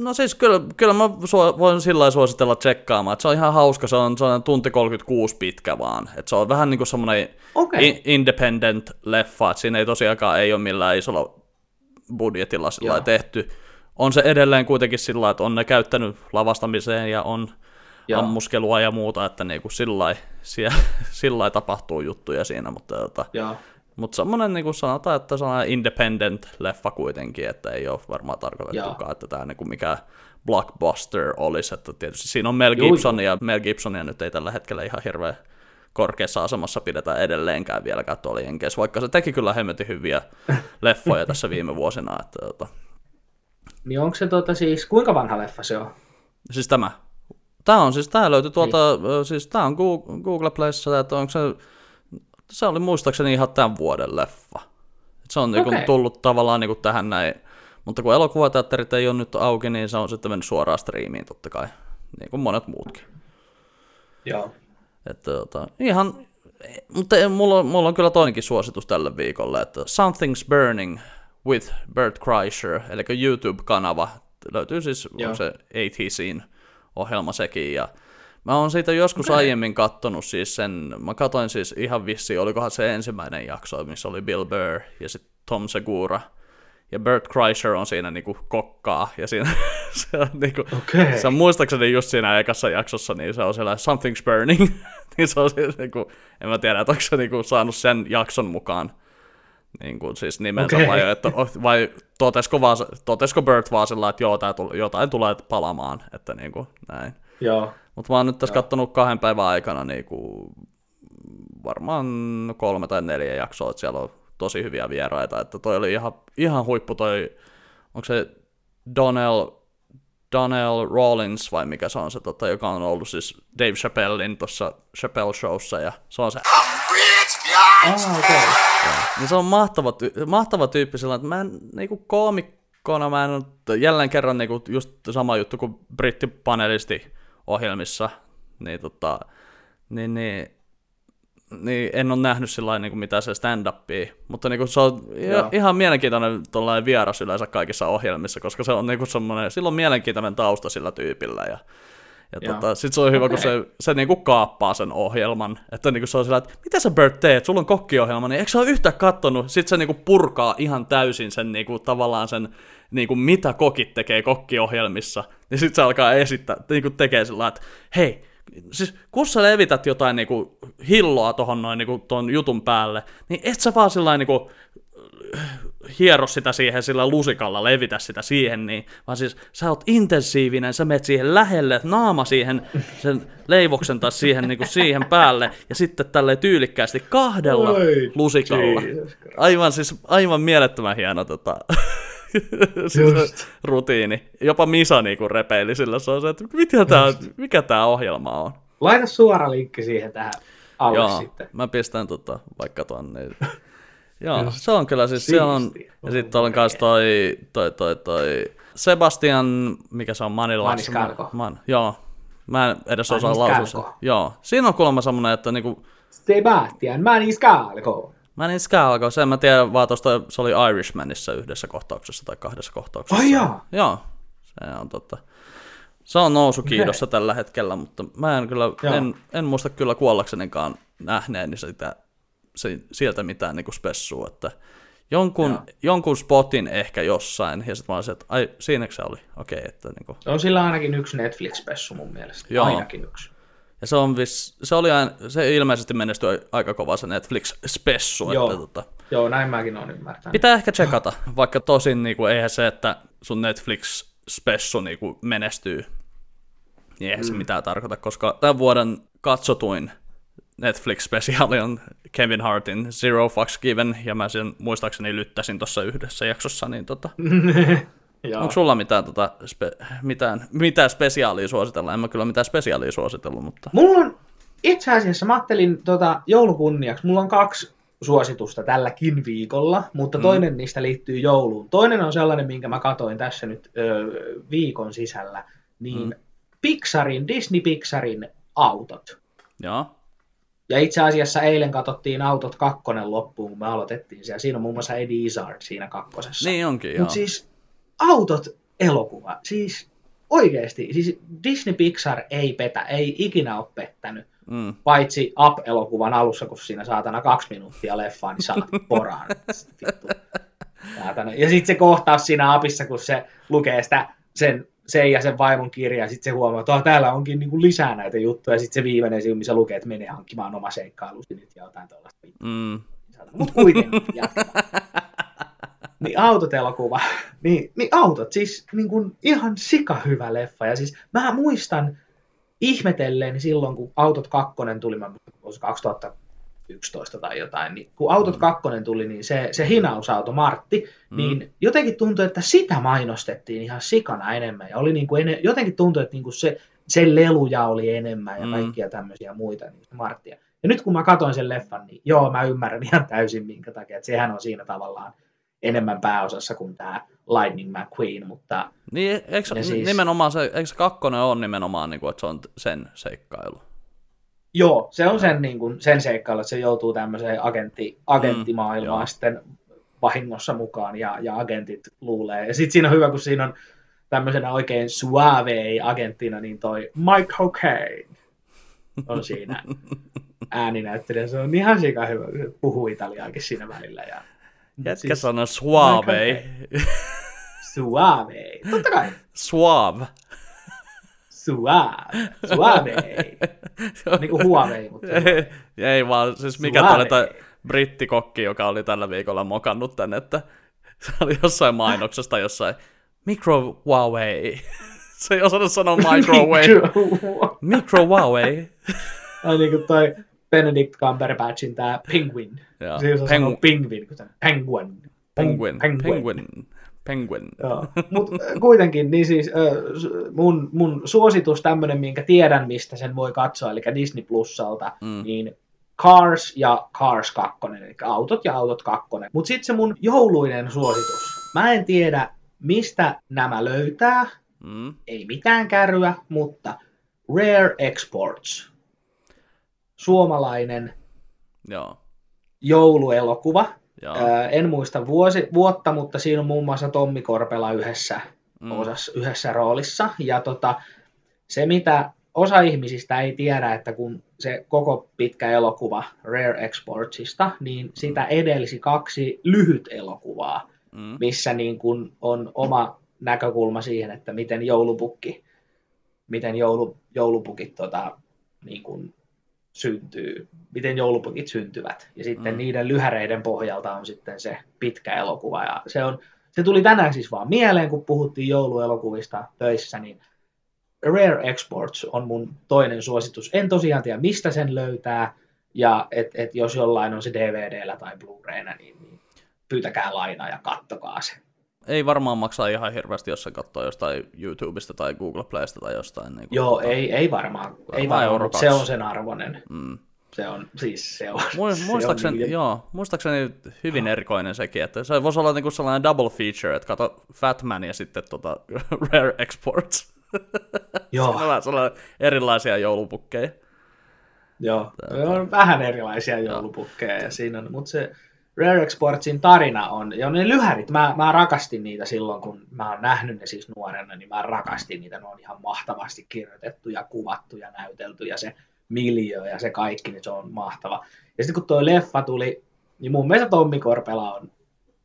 No siis kyllä, kyllä mä su- voin sillä suositella tsekkaamaan, että se on ihan hauska, se on, se on tunti 36 pitkä vaan, että se on vähän niin kuin semmoinen Okei. i- independent leffa, että siinä ei tosiaankaan ei ole millään isolla budjetilla sillä tehty. On se edelleen kuitenkin sillä että on ne käyttänyt lavastamiseen ja on Joo. ammuskelua ja muuta, että niin kuin sillä [LAUGHS] sillä tapahtuu juttuja siinä, mutta tota, mutta semmoinen niin kuin sanotaan, että sellainen independent leffa kuitenkin, että ei ole varmaan tarkoitettukaan, että tämä niin mikä blockbuster olisi, että tietysti siinä on Mel Gibson ja Mel Gibsonia nyt ei tällä hetkellä ihan hirveän korkeassa asemassa pidetä edelleenkään vieläkään tuolla Jenkeissä, vaikka se teki kyllä hemmetin hyviä [LAUGHS] leffoja tässä viime vuosina, että tota, Niin onko se tota siis, kuinka vanha leffa se on? siis tämä, tämä on siis, tämä löytyi tuolta, ö, siis tämä on Google, Google Playssa, että onko se, se oli muistaakseni ihan tämän vuoden leffa. Se on niinku Okei. tullut tavallaan niinku tähän näin, mutta kun elokuvateatterit ei ole nyt auki, niin se on sitten mennyt suoraan striimiin totta kai, niin kuin monet muutkin. Joo. Että tota, ihan, mutta mulla, on- mulla on kyllä toinenkin suositus tälle viikolle, että Something's Burning with Bert Kreischer, eli YouTube-kanava, löytyy siis Joo. on se ATCin ohjelma sekin, ja mä oon siitä joskus okay. aiemmin kattonut siis sen, mä katoin siis ihan vissiin, olikohan se ensimmäinen jakso, missä oli Bill Burr ja sitten Tom Segura, ja Bert Kreischer on siinä niinku kokkaa, ja siinä [LAUGHS] se on niinku, Okei. se on muistaakseni just siinä ekassa jaksossa, niin se on siellä Something's Burning, [LAUGHS] niin se on siis niinku, en mä tiedä, että onko se niinku saanut sen jakson mukaan niin kuin siis nimensä, Okei. vai, että, vai totesko, vaan, totesko Bert vaan sillä, että joo, tää tuli, jotain tulee palamaan, että niin kuin näin. Joo. Mutta mä oon nyt tässä kattonut kahden päivän aikana niin kuin, varmaan kolme tai neljä jaksoa, että siellä on tosi hyviä vieraita, että toi oli ihan, ihan huippu toi, onko se Donnell, Donnell Rollins vai mikä se on se, tota, joka on ollut siis Dave Chappellin tuossa Chappelle Showssa, ja se on se Ah, okei. niin se on mahtava, ty- mahtava tyyppi sillä, että mä en niinku koomikkona, mä en jälleen kerran niinku just sama juttu kuin brittipanelisti ohjelmissa, niin tota, niin, niin, niin en ole nähnyt sillä niin mitään se stand-upia, mutta niin se on Joo. Ihan mielenkiintoinen tuollainen vieras yleensä kaikissa ohjelmissa, koska se on niin semmoinen, sillä on mielenkiintoinen tausta sillä tyypillä ja ja Joo. tota, sit se on hyvä, Okei. kun se, se niinku kaappaa sen ohjelman. Että niinku se on sillä, että mitä sä Bert teet, sulla on kokkiohjelma, niin eikö sä ole yhtään kattonut? Sitten se niinku purkaa ihan täysin sen niinku, tavallaan sen, niinku, mitä kokit tekee kokkiohjelmissa. Niin sitten se alkaa esittää, niinku tekee sillä että hei, siis kun sä levität jotain niinku, hilloa tohon noin niinku, ton jutun päälle, niin et sä vaan sillä niinku, hiero sitä siihen sillä lusikalla, levitä sitä siihen, niin, vaan siis sä oot intensiivinen, sä menet siihen lähelle, naama siihen sen leivoksen tai siihen, niin kuin siihen päälle, ja sitten tälle tyylikkäästi kahdella Oi, lusikalla. Aivan siis, aivan mielettömän hieno tota, [LAUGHS] siis rutiini. Jopa Misa niinku repeili sillä, se on se, että mitä tää, mikä tää ohjelma on. Laita suora linkki siihen tähän alle Joo, sitten. mä pistän tota, vaikka tonne. [LAUGHS] Joo, Just. se on kyllä siis, siellä on, ja sitten on kanssa toi, toi, toi, toi, Sebastian, mikä se on, Manila. Maniscalco. Man, joo, mä en edes osaa lausua. Joo, siinä on kuulemma semmonen, että niinku, Sebastian Maniscalco. Maniscalco, sen mä tiedän vaan tosta, se oli Irishmanissa yhdessä kohtauksessa tai kahdessa kohtauksessa. Ai jaa. Joo, se on totta. Se on nousukiidossa tällä hetkellä, mutta mä en kyllä, Joo. en, en muista kyllä kuollaksenikaan nähneeni sitä, se, sieltä mitään niin spessua, että jonkun, Joo. jonkun spotin ehkä jossain, ja sitten mä olisin, että ai, siinäkö se oli? Okei, okay, että niin kuin, On sillä ainakin yksi Netflix-pessu mun mielestä. Joo. Ainakin yksi. ja se on vis, se oli aina, se ilmeisesti menestyi aika kova se Netflix-spessu, Joo. että tota, Joo, näin mäkin olen ymmärtänyt. Pitää ehkä tsekata, [LAUGHS] vaikka tosin niin kuin, eihän se, että sun Netflix spessu niin kuin menestyy, niin eihän se mitään tarkoita, koska tämän vuoden katsotuin Netflix-spesiaali on Kevin Hartin Zero Fucks Given, ja mä sen muistaakseni lyttäsin tuossa yhdessä jaksossa, niin tota, [LAUGHS] onko sulla mitään, tota, spe, mitään, mitään spesiaalia suositella? En mä kyllä mitään spesiaalia suositellut, mutta... Mulla on itse asiassa, mä ajattelin tota, joulukunniaksi, mulla on kaksi suositusta tälläkin viikolla, mutta toinen niistä liittyy jouluun. Toinen on sellainen, minkä mä katoin tässä nyt ö, viikon sisällä, niin mm. Pixarin, Disney Pixarin autot. Joo. Ja itse asiassa eilen katsottiin Autot kakkonen loppuun, kun me aloitettiin siellä. Siinä on muun muassa Eddie Izzard siinä kakkosessa. Niin onkin, joo. Mutta siis Autot elokuva, siis oikeesti, siis Disney Pixar ei petä, ei ikinä ole pettänyt. Mm. Paitsi Up-elokuvan alussa, kun siinä saatana kaksi minuuttia leffaa, niin saat poraan. [LAUGHS] Ja sitten se kohtaus siinä apissa, kun se lukee sitä sen, sen ja sen vaimon kirjaa, sitten se huomaa, että "Ah, täällä onkin niinku lisää näitä juttuja, ja sitten se viimeinen sivu, missä lukee, että menee hankkimaan oma seikkailusi nyt ja jotain tuollaista. Mm. Mutta kuitenkin jatketaan. Niin autot elokuva. [LAUGHS] Niin, niin autot, siis niin kuin ihan sika hyvä leffa. Ja siis mä muistan ihmetelleen silloin, kun Autot 2 tuli, mä muistan, 2011 tai jotain, niin kun Autot 2 tuli, niin se, se hinausauto Martti, Mm. niin jotenkin tuntui, että sitä mainostettiin ihan sikana enemmän. Ja oli niin kuin ene, jotenkin tuntui, että niin kuin se, se leluja oli enemmän ja Mm. kaikkia tämmöisiä muita niin Marttia. Ja nyt kun mä katsoin sen leffan, niin joo, mä ymmärrän ihan täysin minkä takia, että sehän on siinä tavallaan enemmän pääosassa kuin tämä Lightning McQueen, mutta Niin, eikö, Ja siis... siis- nimenomaan se, eikö se kakkonen ole nimenomaan, niin kuin, että se on sen seikkailu? Joo, se on sen, niin kuin, sen seikkailu, että se joutuu tämmöiseen agentti, agenttimaailmaan joo. sitten vahingossa mukaan ja, ja agentit luulee. Ja sitten siinä on hyvä, kun siinä on tämmöisenä oikein suave agenttina, niin toi Michael Caine on siinä [LAUGHS] ääninäyttelijä. Se on ihan sika hyvä, se puhuu italiaakin siinä välillä. Ja, Jätkä siis suave. Suave. Totta kai. Suave. Suave. Suave. Niin kuin Huawei, mutta ei, ei vaan, siis mikä tämä toi brittikokki, joka oli tällä viikolla mokannut tänne, että [LAUGHS] se oli jossain mainoksesta jossain micro Huawei. [LAUGHS] se ei osannut sanoa [LAUGHS] microwave. Microwave. Ai niin kuin toi Benedict Cumberbatchin tää Penguin. Joo. Se osaa Pengu- sanoa Penguin, kun Penguin. Penguin. Penguin. Penguin. Penguin. Joo. [LAUGHS] Mut äh, kuitenkin, niin siis äh, mun, mun suositus tämmönen, minkä tiedän, mistä sen voi katsoa, eli Disney Plusalta, Mm. niin Cars ja Cars 2, eli autot ja autot 2. Mutta sitten se mun jouluinen suositus. Mä en tiedä, mistä nämä löytää, Mm. ei mitään kärryä, mutta Rare Exports. Suomalainen Joo. jouluelokuva. Ää, en muista vuosi, vuotta, mutta siinä on muun muassa Tommi Korpela yhdessä, Mm. mm. osassa, yhdessä roolissa. Ja tota, se, mitä osa ihmisistä ei tiedä, että kun se koko pitkä elokuva Rare Exportsista, niin sitä edelsi kaksi lyhyt elokuvaa, Mm. missä niin kun on oma näkökulma siihen, että miten joulupukki, miten joulu, joulupukit tota, niin kun syntyy, miten joulupukit syntyvät. Ja sitten Mm. niiden lyhäreiden pohjalta on sitten se pitkä elokuva. Ja se, on, se tuli tänään siis vaan mieleen, kun puhuttiin jouluelokuvista töissä, niin Rare Exports on mun toinen suositus. En tosiaan tiedä, mistä sen löytää, ja et, et jos jollain on se DVDllä tai Blu-rayna, niin, niin pyytäkää lainaa ja kattokaa se. Ei varmaan maksaa ihan hirveästi, jos se katsoo jostain YouTubesta tai Google Playsta tai jostain. Niin Joo, ei, ei varmaan, ei Varmaan euro se on sen arvoinen. Mm. Se on, siis se on. Mu- se muistaakseni, on niin- joo, muistaakseni hyvin erikoinen sekin, että se voisi olla niinku sellainen double feature, että kato Fatman ja sitten tota [LAUGHS] Rare Exports. [LAUGHS] Joo, on sellainen erilaisia joulupukkeja. joo. Se on vähän erilaisia joulupukkeja ja siinä on, mutta se Rare Exportsin tarina on, ja ne lyhärit, mä, mä rakastin niitä silloin, kun mä oon nähnyt ne siis nuorena, niin mä rakastin niitä, ne on ihan mahtavasti kirjoitettu ja kuvattu ja näytelty ja se miljö ja se kaikki, niin se on mahtava. Ja sitten kun tuo leffa tuli, niin mun mielestä Tommi Korpela on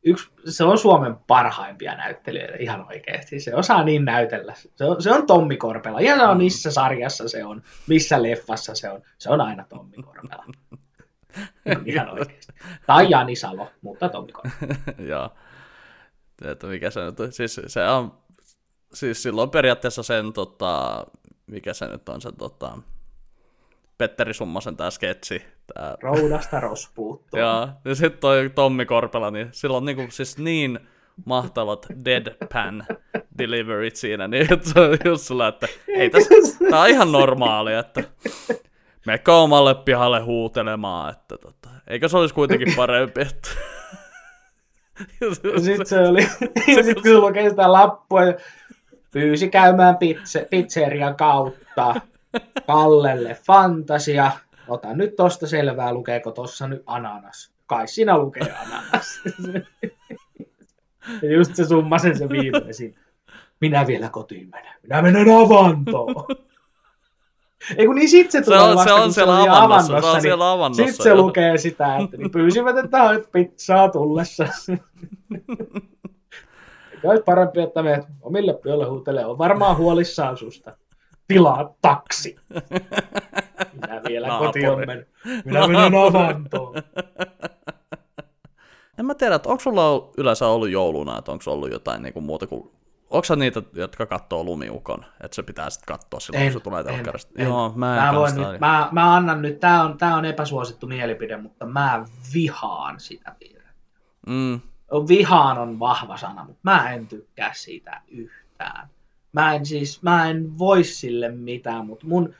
yksi, se on Suomen parhaimpia näyttelijöitä ihan oikeasti. Se osaa niin näytellä. Se on, se on Tommi Korpela. Ihan sama missä sarjassa se on, missä leffassa se on. Se on aina Tommi Korpela. [LAUGHS] ihan oikeasti. Tai Jani Salo, mutta Tommi. [LAUGHS] Joo. Että mikä se nyt on? Siis se on siis silloin periaatteessa sen, tota, mikä se nyt on se, tota, Petteri Summasen tää sketsi. Tää, Roudasta rospuuttuu. ja, ja sitten toi Tommi Korpela, niin sillä on niinku siis niin mahtavat deadpan deliveryt siinä, niin että se on just sulla, että ei tässä, [LAUGHS] tää on ihan normaali, että mekö omalle pihalle huutelemaan, että tota, eikö se olisi kuitenkin parempi, että... Sitten se oli, sitten kun sulla sitä lappua, ja pyysi käymään pitse, pizzerian kautta Kallelle fantasia. Ota nyt tosta selvää, lukeeko tossa nyt ananas. Kai siinä lukee ananas. [LAUGHS] Ja just se summasen se viimeinen siinä. Minä vielä kotiin menen. Minä menen avantoon. Ei kun niin sit se tulee Se on- se vasta, on kun siellä oli avannossa, se on niin siellä avannossa, Sit se joo. lukee sitä, että niin pyysivät, että haet pizzaa tullessa. [LAUGHS] Olisi parempi, että menet omille pyölle huutelee. On varmaan huolissaan susta. Tilaa taksi. Minä vielä Naapuri. kotiin menen. Minä menen avantoon. En mä tiedä, että onko sulla yleensä ollut jouluna, että onko ollut jotain niinku muuta kuin... Onko niitä, jotka katsoo lumiukon, että se pitää sitten katsoa silloin, kun se tulee telkkarista? en. Joo, mä en Mä, voin nyt, mä, mä annan nyt, tää on, tää on epäsuosittu mielipide, mutta mä vihaan sitä piirrettä. Mm, Vihaan on vahva sana, mutta mä en tykkää siitä yhtään. Mä en siis, mä en voi sille mitään, mutta mun,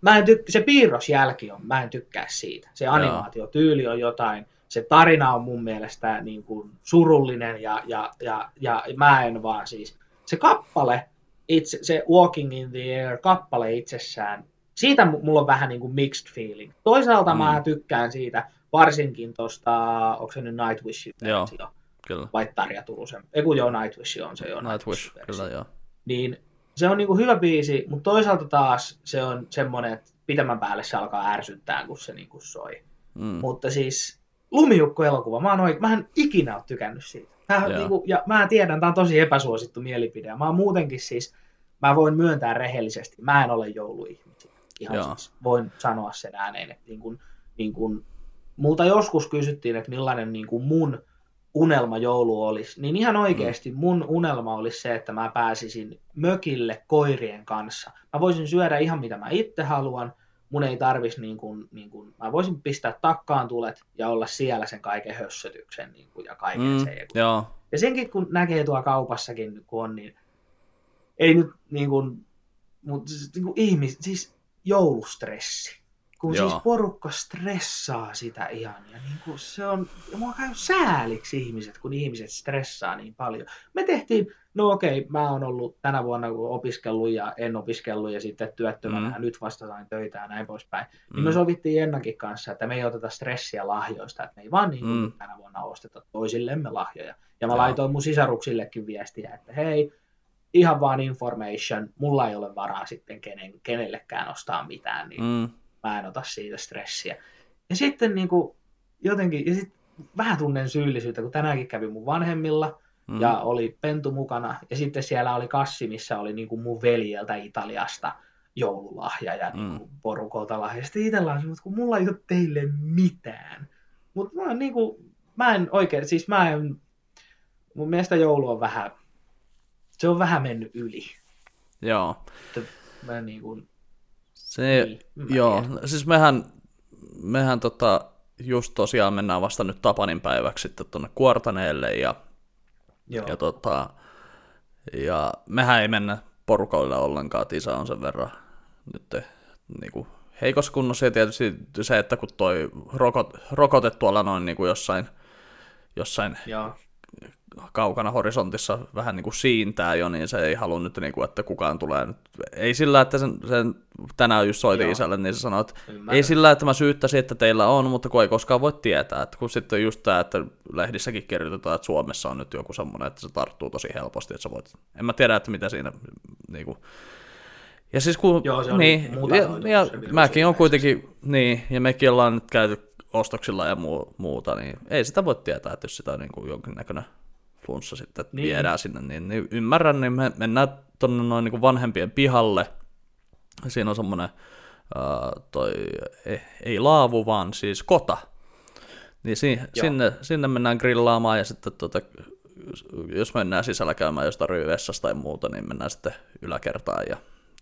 mä en tykkä, se piirrosjälki on, mä en tykkää siitä. Se animaatiotyyli on jotain, se tarina on mun mielestä niin kuin surullinen ja, ja, ja, ja mä en vaan siis, se kappale, itse, se Walking in the Air kappale itsessään, siitä mu- mulla on vähän niin kuin mixed feeling. Toisaalta Mm. mä tykkään siitä, varsinkin tosta, onko se nyt Nightwish Joo. versio, kyllä. vai Tarja Turusen, ei kun joo Nightwish on se jo Nightwish, versio kyllä joo. niin se on niinku hyvä biisi, mutta toisaalta taas se on semmoinen, että pitemmän päälle se alkaa ärsyttää, kun se niinku soi. Mm. Mutta siis Lumiukko-elokuva, mä, oon mä en ikinä ole tykännyt siitä. On Joo. niinku, ja mä tiedän, tää on tosi epäsuosittu mielipide. ja Mä oon muutenkin siis, mä voin myöntää rehellisesti, mä en ole jouluihmisiä. Ihan Joo. siis, voin sanoa sen ääneen, että niin kun, niin kun, multa joskus kysyttiin, että millainen niin kun mun unelma joulu olisi, niin ihan oikeasti mun unelma olisi se, että mä pääsisin mökille koirien kanssa. Mä voisin syödä ihan mitä mä itse haluan, mun ei tarvis niin kuin, niin kuin, mä voisin pistää takkaan tulet ja olla siellä sen kaiken hössötyksen niin kuin, ja kaiken Mm, sen. Ja, kun, joo, ja senkin kun näkee tuolla kaupassakin, kun on, niin ei nyt niin kuin, mutta siis, niin kuin ihmis, siis joulustressi. Kun Joo. siis porukka stressaa sitä ihan. Ja niin kuin se on, ja mua käy sääliksi ihmiset, kun ihmiset stressaa niin paljon. Me tehtiin, no okei, mä oon ollut tänä vuonna opiskellut ja en opiskellut ja sitten työttömänä Mm. ja nyt vasta sain töitä ja näin poispäin. Niin Mm. me sovittiin Ennakin kanssa, että me ei oteta stressiä lahjoista, että me ei vaan niin kuin Mm. tänä vuonna osteta toisillemme lahjoja. Ja mä Joo. laitoin mun sisaruksillekin viestiä, että hei, ihan vaan information, mulla ei ole varaa sitten kenen, kenellekään ostaa mitään, niin mm, mä en ota siitä stressiä. Ja sitten niin kuin, jotenkin, ja sitten vähän tunnen syyllisyyttä, kun tänäänkin kävi mun vanhemmilla, mm. ja oli pentu mukana, ja sitten siellä oli kassi, missä oli niin kuin mun veljeltä Italiasta joululahja ja niin Mm. kuin porukolta lahja. Sitten itsellä on semmoinen, kun mulla ei ole teille mitään. Mutta mä, niin kuin, mä en oikein, siis mä en, mun mielestä joulu on vähän, se on vähän mennyt yli. Joo. Että Mä niin kuin, Se, Niin, joo, tiedän. siis mehän, mehän tota, just tosiaan mennään vasta nyt Tapanin päiväksi sitten tuonne Kuortaneelle ja, joo. ja, tota, ja mehän ei mennä porukoille ollenkaan, isä on sen verran nyt niin kuin heikossa kunnossa ja tietysti se, että kun toi rokot, rokote tuolla noin niin kuin jossain, jossain. Kaukana horisontissa vähän niin kuin siintää jo, niin se ei halua nyt, niin kuin, että kukaan tulee nyt. Ei sillä, että sen, sen tänään just soitin Joo. isälle, niin se sanoi, että Ymmärrän. ei sillä, että mä syyttäisin, että teillä on, mutta kun ei koskaan voi tietää. Että kun sitten just tämä, että lehdissäkin kirjoitetaan, että Suomessa on nyt joku semmoinen, että se tarttuu tosi helposti, että sä voit, en mä tiedä, että mitä siinä niin kuin, ja siis kun, Joo, se niin, ja, ja mäkin on kuitenkin, niin, ja mekin ollaan nyt käyty ostoksilla ja muu, muuta, niin ei sitä voi tietää, että jos sitä on niin kuin jonkinnäköinen flunssa sitten Niin. niin. viedään sinne, niin, niin ymmärrän, niin me mennään tuonne noin niin kuin vanhempien pihalle. Siinä on semmoinen, uh, toi, ei, ei laavu, vaan siis kota. Niin si, sinne, sinne mennään grillaamaan ja sitten tota, jos mennään sisällä käymään jostain ryyvessasta tai muuta, niin mennään sitten yläkertaan ja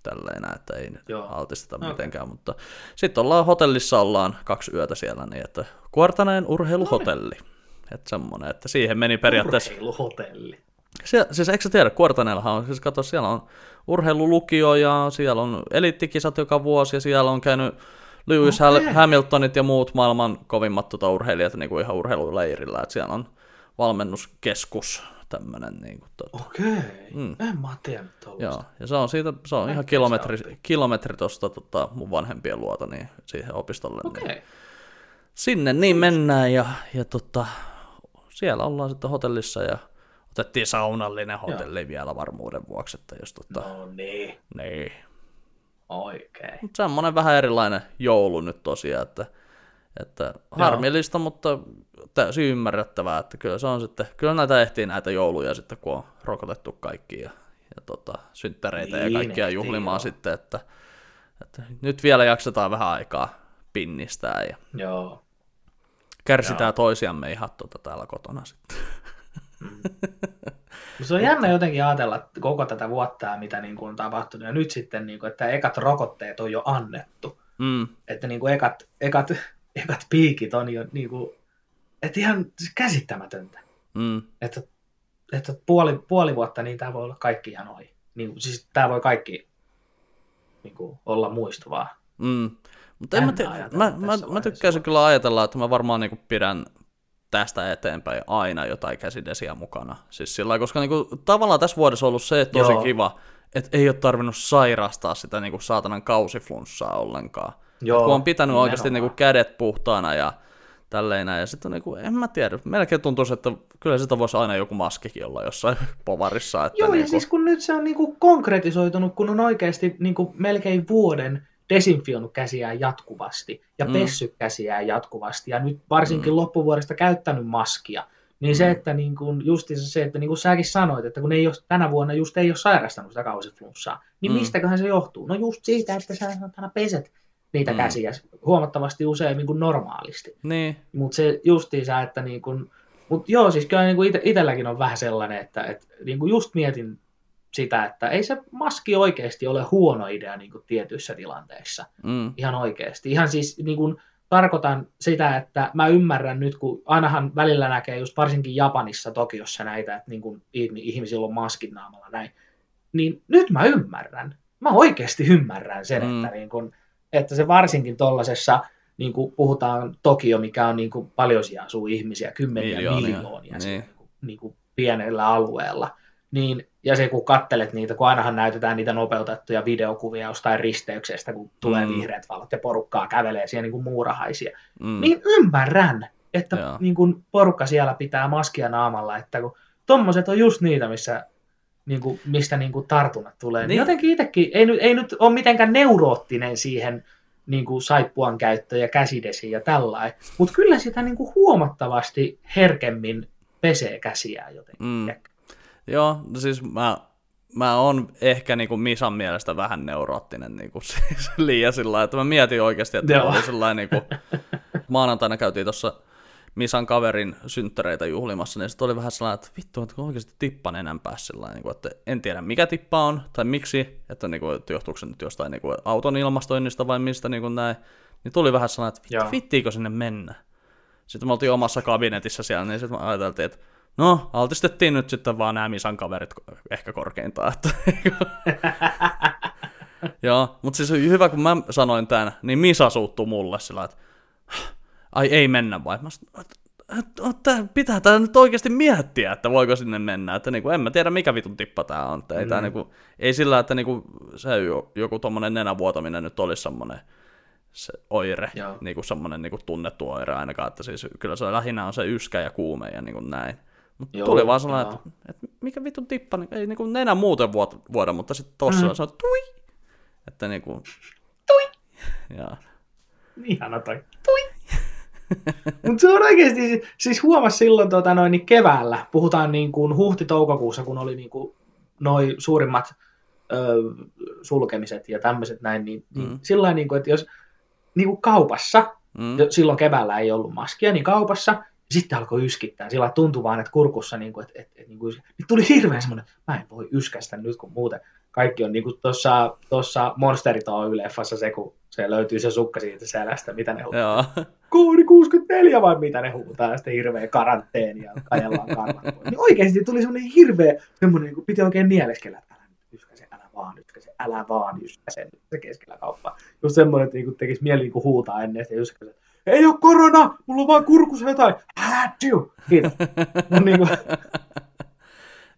tälleen, että ei Joo. altisteta Okei. mitenkään, mutta sitten ollaan hotellissa, ollaan kaksi yötä siellä, niin että Kuortaneen urheiluhotelli. Että semmoinen, että siihen meni periaatteessa... Urheiluhotelli. Siellä, siis eikö sä tiedä, Kuortaneellahan on, siis kato, siellä on urheilulukio ja siellä on eliittikisat joka vuosi ja siellä on käynyt Lewis okay. Hamiltonit ja muut maailman kovimmat tota, urheilijat niin kuin ihan urheiluleirillä, että siellä on valmennuskeskus tämmöinen. Niin kuin, tota. Okei, mm. en mä tuollaista. Joo, ja se on siitä, se on ihan kilometri, se kilometri tuosta tota, mun vanhempien luota niin siihen opistolle. Okei. Niin sinne niin mennään ja, ja tota, siellä ollaan sitten hotellissa ja otettiin saunallinen hotelli Joo. vielä varmuuden vuoksi, että jos tota, No niin, niin. oikein. Mut semmoinen vähän erilainen joulu nyt tosiaan, että, että harmillista, mutta täysin ymmärrettävää, että kyllä se on sitten, kyllä näitä ehtii näitä jouluja sitten, kun on rokotettu kaikki ja, ja tota, synttäreitä Niin, ja kaikkia ehtii, juhlimaan joo. sitten, että, että nyt vielä jaksetaan vähän aikaa pinnistää ja Joo. kärsitään Joo. toisiamme ihan tota täällä kotona sitten. Mut Se on jännä jotenkin ajatella koko tätä vuotta ja mitä niin kuin on tapahtunut. Ja nyt sitten, niin kuin, että ekat rokotteet on jo annettu. Mm, Että niin kuin ekat, ekat, ekat piikit on jo niin kuin, että ihan käsittämätöntä. mm, Että, että puoli, puoli vuotta, niin tämä voi olla kaikki ihan ohi. Niin kuin, siis tämä voi kaikki niin kuin, olla muistuvaa. Mm. Mutta en mä, ajatella mä, mä, mä tykkäisin kyllä ajatella, että mä varmaan niinku pidän tästä eteenpäin aina jotain käsidesiä mukana. Siis sillä koska niinku, tavallaan tässä vuodessa on ollut se tosi Joo. kiva, että ei ole tarvinnut sairastaa sitä niinku saatanan kausiflunssaa ollenkaan. Joo, kun on pitänyt nimenomaan. oikeasti niinku kädet puhtaana ja tälleen näin. Ja sitten niinku, en mä tiedä, melkein tuntuu, että kyllä sitä voisi aina joku maskikin olla jossain [LAUGHS] povarissa. Että Joo, niinku, ja siis kun nyt se on niinku konkretisoitunut, kun on oikeasti niinku melkein vuoden desinfioinut käsiään jatkuvasti ja Mm. mm. pessyt käsiään jatkuvasti ja nyt varsinkin mm. loppuvuodesta käyttänyt maskia, niin se, että niin kuin justiinsa se, että niin kuin säkin sanoit, että kun ei ole, tänä vuonna just ei ole sairastanut sitä kausiflunssaa, niin Mm. mm. mistäköhän se johtuu? No just siitä, että sä aina peset niitä Mm. käsiä huomattavasti useammin kuin normaalisti. Niin, Mutta se justiinsa, että niin kun, mut joo, siis kyllä niin ite, itselläkin on vähän sellainen, että et, niin kun just mietin sitä, että ei se maski oikeasti ole huono idea niin kuin tietyissä tilanteissa. mm, Ihan oikeasti. Ihan siis niin kuin, tarkoitan sitä, että mä ymmärrän nyt, kun ainahan välillä näkee just varsinkin Japanissa, Tokiossa näitä, että niin kuin ihmisillä on maskit naamalla näin, niin nyt mä ymmärrän. Mä oikeasti ymmärrän sen, mm. että, niin kuin, että se varsinkin tuollaisessa, niin kuin puhutaan Tokio, mikä on niin kuin paljon siellä asuu ihmisiä, kymmeniä Miljoonia, miljoonia, niin. niin kuin, niin kuin pienellä alueella, niin, ja se kun kattelet niitä, kun ainahan näytetään niitä nopeutettuja videokuvia jostain risteyksestä, kun tulee Mm. vihreät valot ja porukkaa kävelee siellä niin kuin muurahaisia, mm. niin ymmärrän, että Joo. niin kun porukka siellä pitää maskia naamalla, että kun tommoset on just niitä, missä, niin kuin, mistä niin kuin tartunnat tulee. Niin. Niin. Jotenkin itsekin, ei, nyt- ei nyt ole mitenkään neuroottinen siihen niin kuin saippuan käyttö ja käsidesi ja tällainen, mutta kyllä sitä niin kuin huomattavasti herkemmin pesee käsiään jotenkin. Mm. Joo, no siis mä, mä oon ehkä niinku Misan mielestä vähän neuroottinen niinku, [LAUGHS] siis liian sillä että mä mietin oikeasti, että oli sellainen niinku, [LAUGHS] maanantaina käytiin tuossa Misan kaverin synttäreitä juhlimassa, niin sitten oli vähän sellainen, että vittu, että oikeasti tippa nenän päässä sillä lailla, niinku, että en tiedä mikä tippa on tai miksi, että, niinku, että johtuuko se nyt jostain niinku, auton ilmastoinnista vai mistä niinku näin, niin tuli vähän sellainen, että vittu, vittiikö sinne mennä. Sitten me oltiin omassa kabinetissa siellä, niin sitten me ajateltiin, että no, altistettiin nyt sitten vaan nämä Misan kaverit ehkä korkeintaan. Että, [LAUGHS] Joo, mutta siis hyvä, kun mä sanoin tämän, niin Misa suuttuu mulle sillä että ai ei mennä vai? Mä sanoin, että, että, että pitää tää nyt oikeasti miettiä, että voiko sinne mennä. Että niinku, en mä tiedä, mikä vitun tippa tää on. Että ei, tää Mm. niinku, ei sillä, että niinku, se jo- joku tommonen nenävuotaminen nyt olisi semmonen se oire, Joo. niinku semmonen niinku tunnettu oire ainakaan, että siis kyllä se lähinnä on se yskä ja kuume ja niinku näin. Mutta Joo, tuli vaan sellainen, että, että, mikä vitun tippa, niin ei niinku nenä muuten vuota, vuoda, mutta sitten tossa Mm. mm. se on tui, että niinku, tui, [LAUGHS] ja, Ihana toi. Tui. [LAUGHS] Mutta se on oikeasti, siis huomasi silloin tota noin, niin keväällä, puhutaan niin kuin huhti-toukokuussa, kun oli niin kuin noi suurimmat ö, sulkemiset ja tämmöiset näin, niin, niin Mm. sillä lailla, niin kuin, että jos niin kuin kaupassa, mm, jo silloin keväällä ei ollut maskia, niin kaupassa, sitten alkoi yskittää. Sillä tuntui vaan, että kurkussa, niin kuin, että, että, että niin kuin, niin tuli hirveän semmoinen, mä en voi yskästä nyt, kun muuten kaikki on niin kuin tuossa, tuossa Monsterit Oy-leffassa se, kun se löytyy se sukka siitä selästä, mitä ne huutaa. Joo. Koodi 64 vai mitä ne huutaa, ja sitten hirveä karanteeni ja kajellaan karvat. Niin oikeasti tuli semmoinen hirveä, semmoinen, kun piti oikein nieleskellä, että älä nyt yskäse, älä vaan yskäse, älä vaan yskäse, nyt se keskellä kauppaa. Just semmoinen, että niin tekisi mieli niin huutaa ennen, että yskäse. Ei ole korona, mulla on vaan kurkussa jotain. Hätyy! Kiitos. No, niin kuin, [LAUGHS]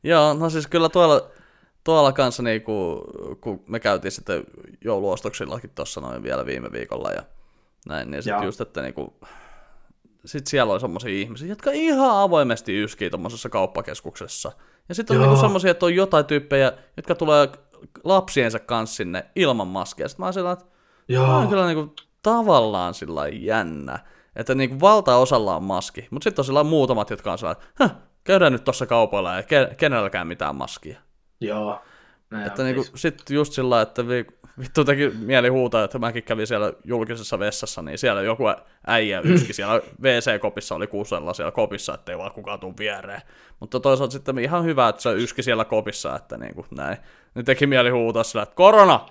Joo, no siis kyllä tuolla, tuolla kanssa, niinku, kun me käytiin sitten jouluostoksillakin tuossa noin vielä viime viikolla ja näin, niin sitten Joo. just, että niinku, sit siellä oli semmoisia ihmisiä, jotka ihan avoimesti yskii tuommoisessa kauppakeskuksessa. Ja sitten on Joo. niinku semmoisia, että on jotain tyyppejä, jotka tulee lapsiensa kanssa sinne ilman maskia. Sitten mä sillä, että Tämä on joo, kyllä niinku tavallaan sillä jännä, että niinku valtaosalla on maski, mutta sitten on sillä muutamat, jotka on sellainen, että "Häh, käydään nyt tuossa kaupalla ja ke- kenelläkään mitään maskia. Joo. Että on niinku, siis. sitten just sillä että vi- vittu teki mieli huutaa, että mäkin kävin siellä julkisessa vessassa, niin siellä joku äijä [CLEARS THROAT] yski siellä WC-kopissa, oli kuusella siellä kopissa, ettei vaan kukaan tuu viereen. Mutta toisaalta sitten ihan hyvä, että se yski siellä kopissa, että niinku näin. Niin teki mieli huutaa sillä, että korona!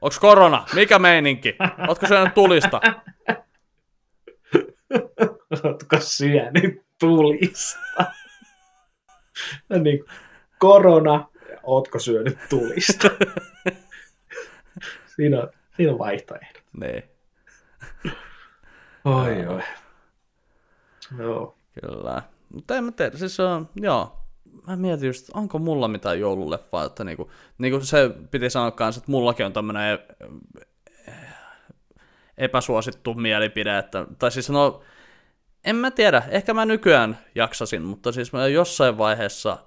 Onks korona? Mikä meininki? Ootko syönyt tulista? Oletko syönyt tulista? [LAUGHS] Niin, korona, ootko syönyt tulista? [LAUGHS] siinä, on, siinä on vaihtoehto. Niin, Oi, oi. Joo. kyllä. Mutta en mä tiedä, siis se on, joo. Mä mietin just, onko mulla mitään joululeffaa, että niinku, niinku se piti sanoa kanssa, että mullakin on tämmönen epäsuosittu mielipide, että, tai siis no, en mä tiedä, ehkä mä nykyään jaksasin, mutta siis mä jossain vaiheessa,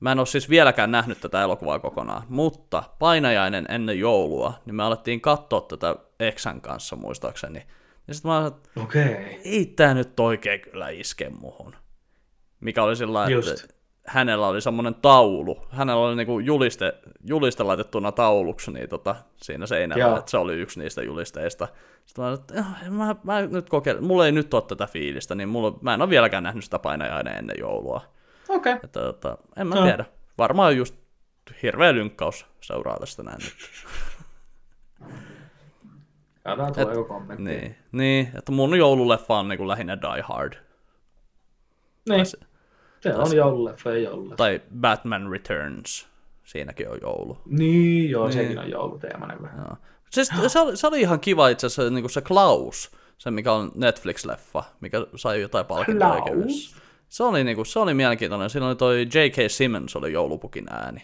mä en ole siis vieläkään nähnyt tätä elokuvaa kokonaan, mutta painajainen ennen joulua, niin me alettiin katsoa tätä Exän kanssa muistaakseni. Ja sitten mä olin, että. Okay. ei tää nyt oikein kyllä iske muhun. Mikä oli sillä että hänellä oli semmoinen taulu. Hänellä oli niinku juliste, juliste laitettuna tauluksi niin tota, siinä seinällä, Joo. että se oli yksi niistä julisteista. Sitten mä, olin, että "Ah, mä, mä nyt kokeilen, mulla ei nyt ole tätä fiilistä, niin mulla, mä en ole vieläkään nähnyt sitä painajainen ennen joulua. Okei. Okay. Että, tota, en mä Joo. tiedä. Varmaan just hirveä lynkkaus seuraa tästä näin nyt. Tuo joku kommentti. Niin, niin, että mun joululeffa on niinku lähinnä Die Hard. niin. se- Se on joululeffa ja joululeffa. Tai Batman Returns. Siinäkin on joulu. Niin, joo, sekin on jouluteemainen vähän. Joo. Siis se, oli, se oli ihan kiva itse asiassa niin se Klaus, se mikä on Netflix-leffa, mikä sai jotain palkintoja Klaus? Se oli, niinku, se oli mielenkiintoinen. Siinä oli toi J.K. Simmons oli joulupukin ääni.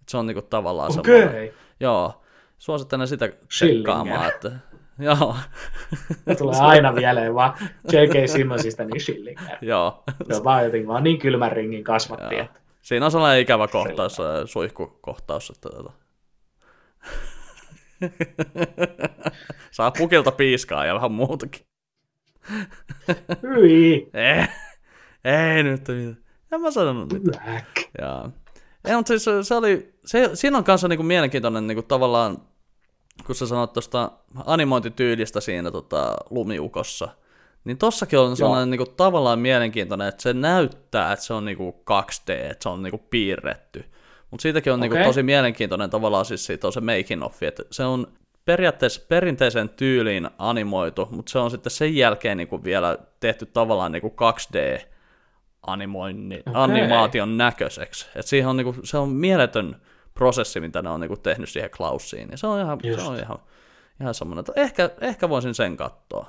Et se on niinku tavallaan Okei. semmoinen. Joo. Suosittelen sitä Schillinger. tsekkaamaan. Että, joo. Se tulee aina mieleen vaan J.K. Simmonsista niin Schillinger. joo. Se on vaan jotenkin vaan niin kylmän ringin kasvatti, Joo. että Siinä on sellainen ikävä kohtaus, se suihkukohtaus, että tota... Saa pukilta piiskaa ja vähän muutakin. hyi, Ei, ei nyt mitään. En mä sanonut mitään. Jaa. Ei, mutta siis se, se oli, se, siinä on kanssa niinku mielenkiintoinen niinku tavallaan, kun sä sanoit tuosta animointityylistä siinä tota, lumiukossa, niin tossakin on sellainen niinku, tavallaan mielenkiintoinen, että se näyttää, että se on niinku 2D, että se on niinku piirretty. Mutta siitäkin on niinku Okei. tosi mielenkiintoinen tavallaan siis siitä on se making of, että se on periaatteessa perinteisen tyyliin animoitu, mutta se on sitten sen jälkeen niinku vielä tehty tavallaan niinku 2D animoinni, Okei. animaation näköiseksi. Et siihen on niinku, se on mieletön prosessi, mitä ne on niinku tehnyt siihen Klausiin. Ja se on ihan, Just. se on ihan, ihan semmoinen, että ehkä, ehkä voisin sen katsoa.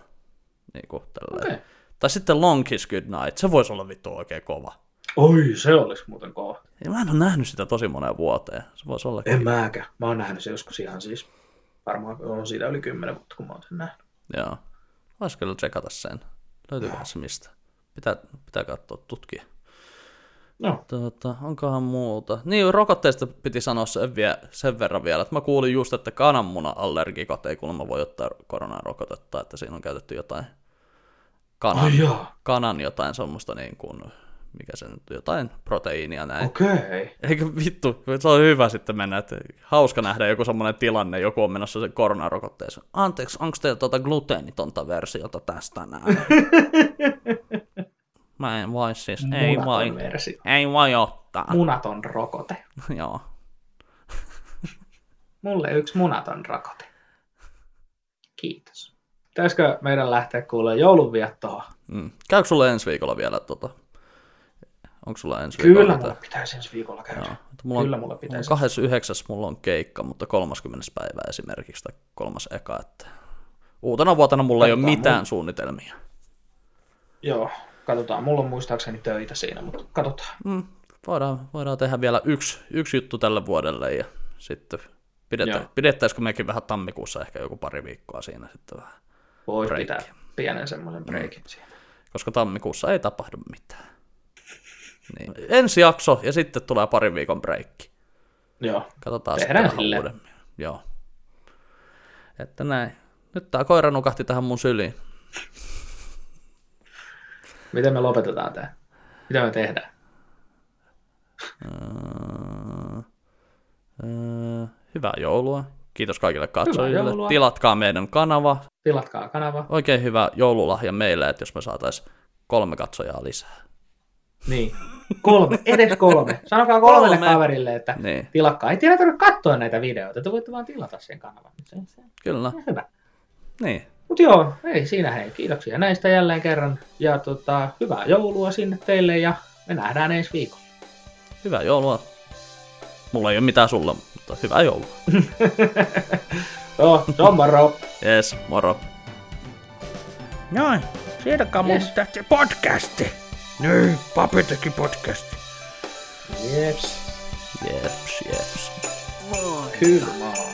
Niinku. Okei. Tai sitten Long Kiss Goodnight, se voisi olla vittu oikein kova. Oi, se olisi muuten kova. Ja mä en ole nähnyt sitä tosi moneen vuoteen. Se voisi olla En mäkään. Mä oon nähnyt se joskus ihan siis, varmaan on siitä yli kymmenen vuotta, kun mä oon sen nähnyt. Joo. Voisi kyllä tsekata sen. Löytyyköhän se mistä? Pitää, pitää katsoa, tutkia. No, Tota, onkohan muuta? Niin, rokotteesta piti sanoa sen, vie, sen verran vielä, että mä kuulin just, että kananmuna-allergikot ei kuulemma voi ottaa koronarokotetta, että siinä on käytetty jotain kanan, ai joo, kanan jotain semmoista niin kuin, mikä se nyt, jotain proteiinia näin. okei. Okay. Eikö vittu, se on hyvä sitten mennä, että hauska nähdä joku semmoinen tilanne, joku on menossa sen koronarokotteeseen. Anteeksi, onko teillä tuota gluteenitonta versiota tästä näin? [LAUGHS] Mä en voi siis, ei Munaton voi. versio. Ei voi ottaa. Munaton rokote. [LAUGHS] Joo. Mulle yksi munaton rokote. Kiitos. Pitäisikö meidän lähteä kuulemaan joulunviettoa? Mm. Käykö sulle ensi viikolla vielä tota? Onko sulla ensi viikolla? Kyllä mulla pitäisi ensi viikolla käydä. Joo. Mulla on, Kyllä mulla mulla on pitäisi. 29. mulla on keikka, mutta 30. päivä esimerkiksi, tai kolmas eka, että uutena vuotena mulla ei ole mitään mulla- suunnitelmia. Joo, katsotaan. Mulla on muistaakseni töitä siinä, mutta katsotaan. Mm, voidaan, voidaan tehdä vielä yksi, yksi juttu tälle vuodelle ja sitten pidetä, Joo. pidettäisikö mekin vähän tammikuussa ehkä joku pari viikkoa siinä sitten vähän. Voisi Breikki. pitää pienen semmoinen breikin siinä. koska tammikuussa ei tapahdu mitään. Niin. Ensi jakso ja sitten tulee parin viikon breikki. Joo, Katsotaan Tehdään sitten silleen. uudemmin. Joo. Että näin. Nyt tää koira nukahti tähän mun syliin. Miten me lopetetaan tää? Mitä me tehdään? Öö, öö, hyvää joulua. Kiitos kaikille katsojille. Tilatkaa meidän kanava. Tilatkaa kanava. Oikein hyvä joululahja meille, että jos me saatais kolme katsojaa lisää. Niin. Kolme, edes kolme. Sanokaa kolmelle Kolme. kaverille, että Niin, tilakkaa. Ei teillä tarvitse katsoa näitä videoita, te voitte vaan tilata sen kanavan. Se, se kyllä. on hyvä. Niin. Mutta joo, ei siinä hei. Kiitoksia näistä jälleen kerran. Ja tota, hyvää joulua sinne teille ja me nähdään ensi viikolla. Hyvää joulua. Mulla ei ole mitään sulle, mutta hyvää joulua. [LAUGHS] Joo, se on moro. Yes, moro. Noin, siirtäkää mun Yes. yes. podcasti. Niin, papi teki podcasti. Jeps. Jeps, jeps. Kyllä.